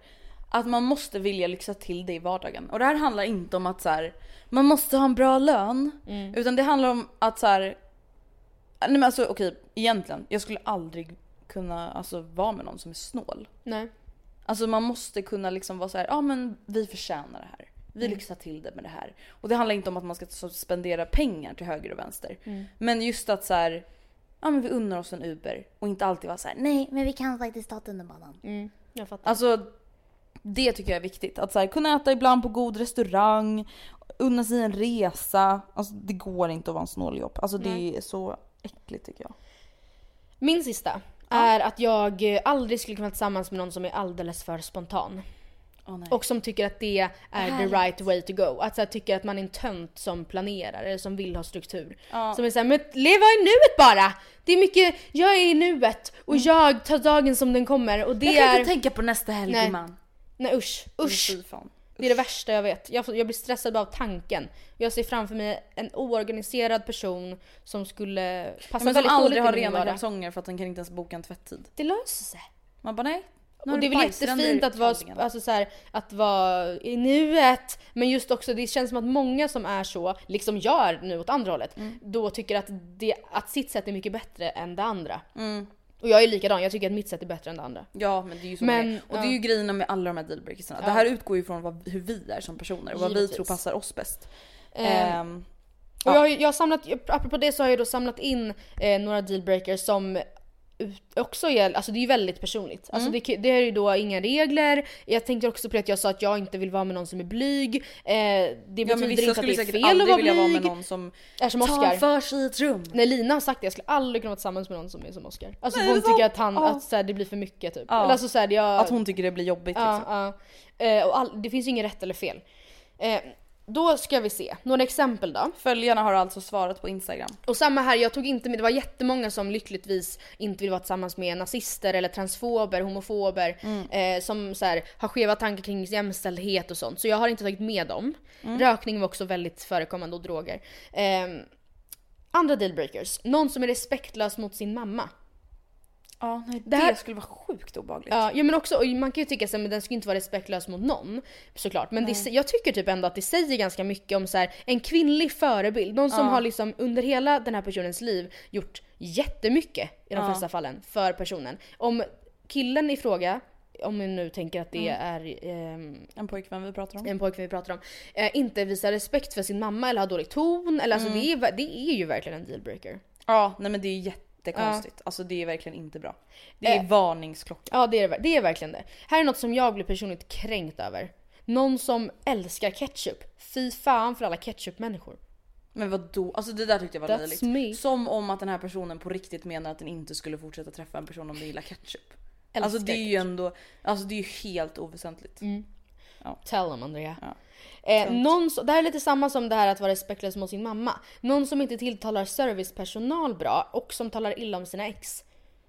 att man måste vilja lyxa till det i vardagen. Och det här handlar inte om att så här, man måste ha en bra lön. Mm. Utan det handlar om att så här, nej men alltså okej, egentligen, jag skulle aldrig kunna alltså, vara med någon som är snål. Nej. Alltså man måste kunna liksom vara så här, ja men vi förtjänar det här. Vi Mm. lyxar till det med det här. Och det handlar inte om att man ska spendera pengar till höger och vänster. Mm. Men just att så här, ja men vi unnar oss en Uber och inte alltid vara så här, nej men vi kan faktiskt ta tunnelbanan. Mm, jag fattar. Alltså det tycker jag är viktigt. Att så här, kunna äta ibland på god restaurang, unna sig en resa. Alltså det går inte att vara en snåljobb. Alltså det är så äckligt tycker jag. Min sista är att jag aldrig skulle kunna vara tillsammans med någon som är alldeles för spontan. Nej. Och som tycker att det är the right way to go. Att så här, tycker att man är en tönt som planerar eller som vill ha struktur. Som är såhär, men leva i nuet bara! Det är mycket, jag är i nuet och jag tar dagen som den kommer och det jag kan är... inte tänka på nästa helg Nej. man. Nej usch, usch. Fy fan. Det är det värsta jag vet. Jag, jag blir stressad bara av tanken. Jag ser framför mig en oorganiserad person som skulle passa Men som väldigt aldrig dåligt har i min rena vardag. kalsonger för att den kan inte ens boka en tvätttid. Det löser sig. Man bara nej. Nu Och det är väl jättefint att vara, alltså så här, att vara i nuet. Men just också, det känns som att många som är så, liksom jag är nu åt andra hållet, Mm. då tycker att, det, att sitt sätt är mycket bättre än det andra. Mm. Och jag är likadan, jag tycker att mitt sätt är bättre än det andra. Ja men det är ju så Men, det. Och det är ja. ju grejen med alla de här dealbreakersarna. Det Ja. här utgår ju från vad, hur vi är som personer och vad vi Givetvis. tror passar oss bäst. Ehm, Ehm, Och jag, har, jag har samlat, apropå det så har jag då samlat in eh, några dealbreakers som ut- också är, alltså det är ju väldigt personligt. Alltså det, det är ju då inga regler. Jag tänkte också på det att jag sa att jag inte vill vara med någon som är blyg. Eh, det ja betyder vissa inte att skulle det är säkert fel att aldrig vara vilja vara med blyg. någon som Är som tar Oscar. för sig i ett rum. Nej Lina har sagt det, jag skulle aldrig kunna vara tillsammans med någon som är som Oscar. Alltså Nej, hon tycker att, han, Ja. att så här, det blir för mycket typ. Ja. Eller alltså, så här, jag, Att hon tycker det blir jobbigt Ja, liksom. ja. Eh, och all, det finns ju inget rätt eller fel. Eh, då ska vi se, några exempel då. Följarna har alltså svarat på Instagram. Och samma här, jag tog inte med, det var jättemånga som lyckligtvis inte vill vara tillsammans med nazister eller transfober, homofober, eh, som så här, har skeva tankar kring jämställdhet och sånt. Så jag har inte tagit med dem. Rökning var också väldigt förekommande och droger. Eh, andra dealbreakers, någon som är respektlös mot sin mamma. Ja, nej, Det det, här- skulle vara sjukt obehagligt. Ja, ja men också, man kan ju tycka att den ska ju inte vara respektlös mot någon såklart. Men det, jag tycker typ ändå att det säger ganska mycket om så här, en kvinnlig förebild. Någon som har liksom under hela den här personens liv gjort jättemycket i de flesta fallen för personen. Om killen i fråga, om vi nu tänker att det är ehm, En pojkvän vi pratar om. en pojkvän vi pratar om, eh, inte visar respekt för sin mamma eller har dålig ton. Eller alltså det, är, det är ju verkligen en dealbreaker. Ja, nej men det är ju jättekonstigt. Alltså det är verkligen inte bra. Det är Eh. varningsklocka. Ja det är, det- är verkligen det. Här är något som jag blir personligt kränkt över. Någon som älskar ketchup. Fy fan för alla ketchup-människor. Men vad då? Alltså det där tyckte jag var That's löjligt. me. Som om att den här personen på riktigt menar att den inte skulle fortsätta träffa en person om den gillar ketchup. alltså det är ju ändå, alltså det är ju helt oväsentligt. Tell them Andrea. Ja. Eh, någon det här är lite samma som det här att vara respektlös mot sin mamma. Någon som inte tilltalar servicepersonal bra och som talar illa om sina ex.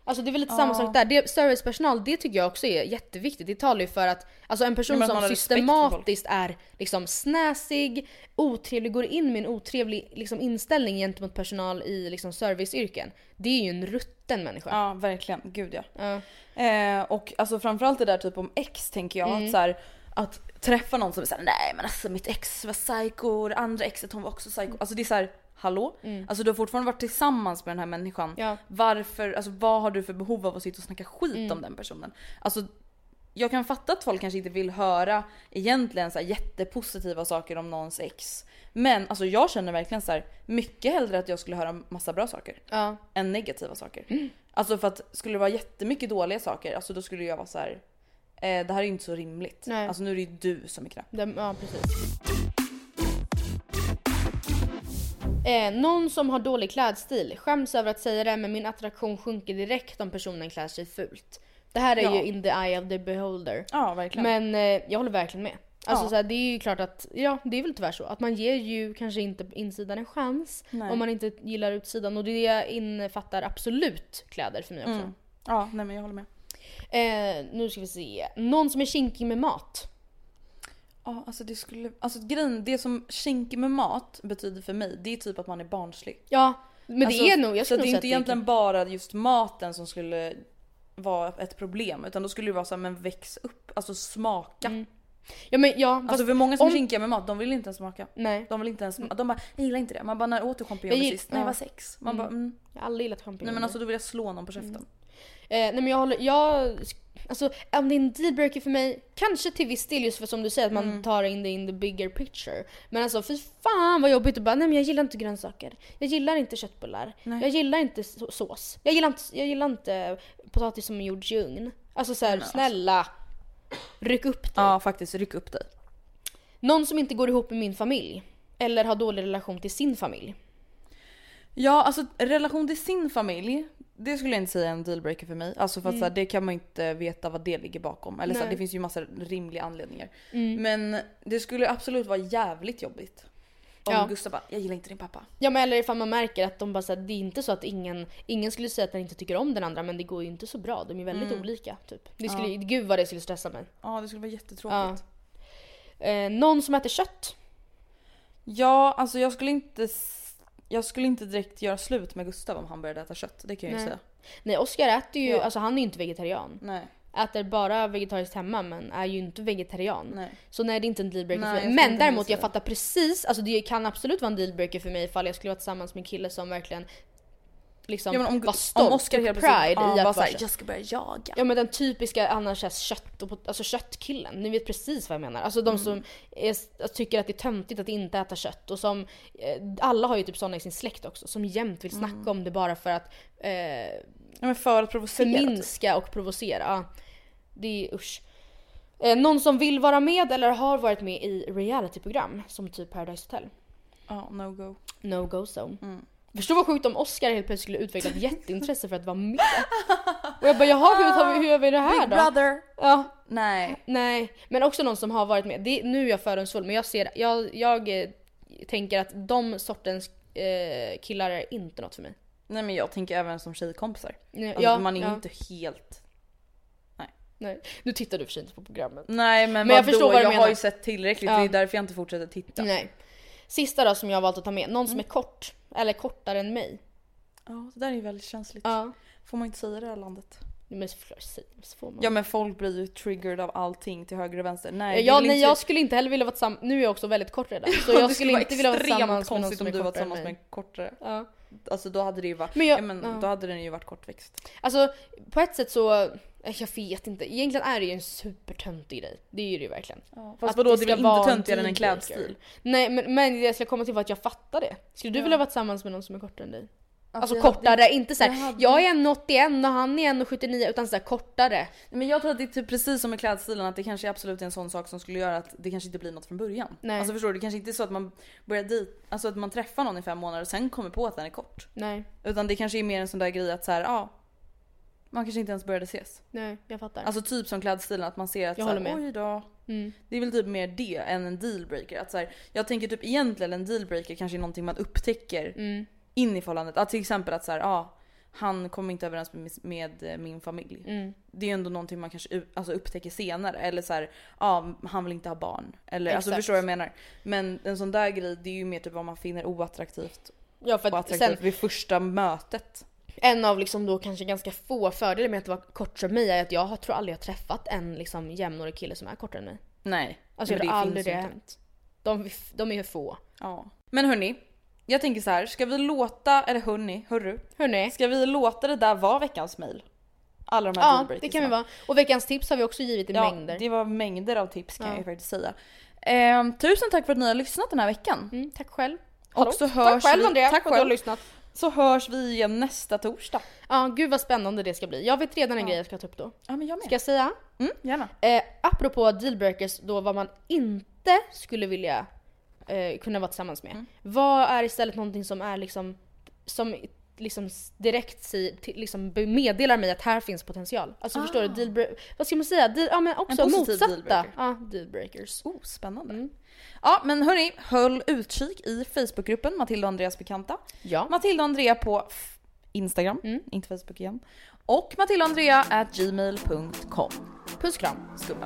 Alltså det är väl lite samma sak där. Det, servicepersonal det tycker jag också är jätteviktigt. Det talar ju för att alltså en person som systematiskt är liksom snäsig, otrevlig, går in med en otrevlig liksom, inställning gentemot personal i liksom, serviceyrken. Det är ju en rutten människa. Ja verkligen, gud ja. Ja. Eh, och alltså framförallt det där typ om ex tänker jag att så här, att träffa någon som är såhär nej men alltså mitt ex var psycho, det andra exet hon var också psycho. Alltså det är såhär hallå? Alltså du har fortfarande varit tillsammans med den här människan. Ja. Varför, alltså vad har du för behov av att sitta och snacka skit om den personen? Alltså jag kan fatta att folk kanske inte vill höra egentligen så här jättepositiva saker om någons ex. Men alltså jag känner verkligen så här mycket hellre att jag skulle höra massa bra saker Ja. än negativa saker. Alltså för att skulle det vara jättemycket dåliga saker, alltså då skulle jag vara så här. Eh, det här är inte så rimligt. Nej. Alltså nu är det ju du som är knäpp. Ja, precis. Eh, någon som har dålig klädstil. Skäms över att säga det men min attraktion sjunker direkt om personen klär sig fult. Det här är Ja. ju in the eye of the beholder. Ja verkligen. Men eh, jag håller verkligen med. Alltså Ja. så här, det är ju klart att, ja det är väl tyvärr så. Att man ger ju kanske inte insidan en chans Nej. om man inte gillar utsidan. Och det innefattar absolut kläder för mig också. Mm. Ja nej men jag håller med. Eh, nu ska vi se. Någon som är kinkig med mat. Ja alltså det skulle, alltså grejen, det som kinkig med mat betyder för mig det är typ att man är barnslig. Ja, men alltså, det är nog, jag så det är inte egentligen bara just maten som skulle vara ett problem utan då skulle det vara så här, men väx upp, alltså smaka. Ja men ja, Alltså för många som om- är kinkiga med mat, de vill inte ens smaka. nej. De vill inte ens, de bara jag gillar inte det. Man bara när åt du champinjoner Jag sist? Nej ja. det var sex. Man bara mm. Jag har aldrig gillat champinjoner. Nej men alltså då vill jag slå någon på käften. Eh, nej men jag håller, jag, alltså om det är en dealbreaker för mig, kanske till viss del just för som du säger att man Mm. tar in det in the bigger picture. Men alltså fy fan vad jobbigt att bara nej men jag gillar inte grönsaker. Jag gillar inte köttbullar. Nej. Jag gillar inte så- sås. Jag gillar inte, jag gillar inte potatis som är gjord i ugn. Alltså såhär alltså. snälla. Ryck upp dig. Ja faktiskt, ryck upp dig. Någon som inte går ihop med min familj. Eller har dålig relation till sin familj. Ja alltså relation till sin familj, det skulle jag inte säga är en dealbreaker för mig. Alltså för att så här, det kan man inte veta vad det ligger bakom. Eller så här, Nej. det finns ju massa rimliga anledningar. Men det skulle absolut vara jävligt jobbigt. Om Ja. Gustav bara, jag gillar inte din pappa. Ja men eller ifall man märker att de bara så här, det är inte så att ingen, ingen skulle säga att den inte tycker om den andra men det går ju inte så bra. De är väldigt olika typ. Det skulle, Gud vad det skulle stressa mig. Ja det skulle vara jättetråkigt. Eh, någon som äter kött. Ja, alltså jag skulle inte... Jag skulle inte direkt göra slut med Gustav om han började äta kött. Det kan jag ju Nej. säga. Nej Oskar äter ju, Ja. alltså han är ju inte vegetarian. Nej. Äter bara vegetariskt hemma men är ju inte vegetarian. Nej. Så nej det är inte en dealbreaker Nej, för jag mig. skulle Men inte däremot jag det. fattar precis, alltså det kan absolut vara en dealbreaker för mig ifall jag skulle vara tillsammans med en kille som verkligen liksom Ja, om, var stolt om Oscar pride ja, i att bara vara såhär, jag ska börja jaga. Ja men den typiska annars är kött alltså köttkillen, ni vet precis vad jag menar. Alltså de Mm. som är, tycker att det är töntigt att inte äta kött och som, eh, alla har ju typ sådana i sin släkt också, som jämt vill snacka Mm. om det bara för att eh, Ja men för att provocera. typ. förminska och provocera. Ja, Det är usch. Eh, någon som vill vara med eller har varit med i realityprogram som typ Paradise Hotel. Ja, no go. No go zone. Mm. Förstå vad sjukt om Oscar helt plötsligt skulle utveckla ett jätteintresse för att vara med. Och jag bara jaha hur, tar vi, hur gör vi det här Big då? brother. Ja, Nej. nej. Men också någon som har varit med. Det, nu är jag fördomsfull men jag ser, jag, jag eh, tänker att de sortens eh, killar är inte något för mig. Nej men jag tänker även som tjejkompisar. Nej, Alltså, man är ju ja, inte helt... nej. Nu tittar du för sig inte på programmet. Nej men, Men jag vadå? förstår vad du jag menar. har ju sett tillräckligt, Ja. det är därför jag inte fortsätter titta. Nej. Sista då som jag har valt att ta med, någon Mm. som är kort. Eller kortare än mig. Ja, det där är ju väldigt känsligt. Ja. Får man inte säga i det här landet? Men så får- man. Ja men folk blir ju triggered av allting till höger och vänster. Nej, Ja, nej inte- jag skulle inte heller vilja vara tillsammans, nu är jag också väldigt kort redan. (laughs) Så Ja, jag det skulle inte vilja vara tillsammans med någon konstigt som om är du var kortare än tillsammans med en kortare. Ja. Alltså då hade det ju varit, Men jag- ja, men ja. då hade den ju varit kortväxt. Alltså på ett sätt så, jag vet inte. Egentligen är det ju en supertöntig grej. Det är ju det ju verkligen. Fast Att vadå, det är väl inte töntigare än en klädstil? Nej men, men jag ska komma till var att jag fattar det. Skulle du Ja. vilja vara tillsammans med någon som är kortare än dig? Alltså, hade- kortare, inte såhär jag hade- jag är 1,81 och han är 1,79 utan såhär kortare. Men jag tror att det är typ precis som med klädstilen att det kanske är absolut en sån sak som skulle göra att det kanske inte blir något från början. Nej. Alltså förstår du? Det kanske inte är så att man börjar dit, alltså att man träffar någon i fem månader och sen kommer på att den är kort. Nej, Utan det kanske är mer en sån där grej att så här, ja. Man kanske inte ens började ses. nej jag fattar. Alltså typ som klädstilen att man ser att Jag så här, håller med. oj då. Mm. Det är väl typ mer det än en dealbreaker. Att så här, jag tänker typ egentligen en dealbreaker kanske är någonting man upptäcker Mm. in i förhållandet. Att till exempel att så här, ja, han kommer inte överens med, med eh, min familj. Mm. Det är ändå någonting man kanske alltså upptäcker senare. Eller så här, ja han vill inte ha barn. Eller alltså Exakt. förstår du vad jag menar? Men en sån där grej det är ju mer typ vad man finner oattraktivt. Ja för Och att attraktivt sen vid första mötet. En av liksom då kanske ganska få fördelar med att vara kort som mig är att jag tror aldrig jag träffat en liksom jämnårig kille som är kortare än mig. Nej. Alltså jag tror aldrig det ju hänt. De, de är för få. Ja. Men hörni, jag tänker så här, ska vi låta, eller hörni, hörru. Hörni. Ska vi låta det där vara veckans mail? Alla de här Ja, det kan vi vara. Och veckans tips har vi också givit i Ja, mängder. det var mängder av tips kan Ja. jag ju faktiskt säga. Ehm, tusen tack för att ni har lyssnat den här veckan. Mm, tack själv. Och så tack hörs själv vi, Andrea tack för att du har lyssnat. Så hörs vi igen nästa torsdag. Ja, gud vad spännande det ska bli. Jag vet redan en Ja. grej jag ska ta upp då. Ja men jag med. Ska jag säga? Mm, gärna. Eh, apropå dealbreakers då vad man inte skulle vilja eh, kunna vara tillsammans med. Mm. Vad är istället någonting som är liksom som liksom direkt till, liksom meddelar mig att här finns potential. Alltså förstår du? Dealbreak, vad ska man säga? Deal, ja men också Ah. positiv motsatta. dealbreaker. Ja, dealbreakers. Oh, spännande. Mm. Ja men hörni, håll utkik i Facebookgruppen Matilda och Andreas bekanta. Ja. Matilda och Andrea på Instagram, Mm. inte Facebook igen. Och Matilda och Andrea at gmail.com. Puss kram. Skumma.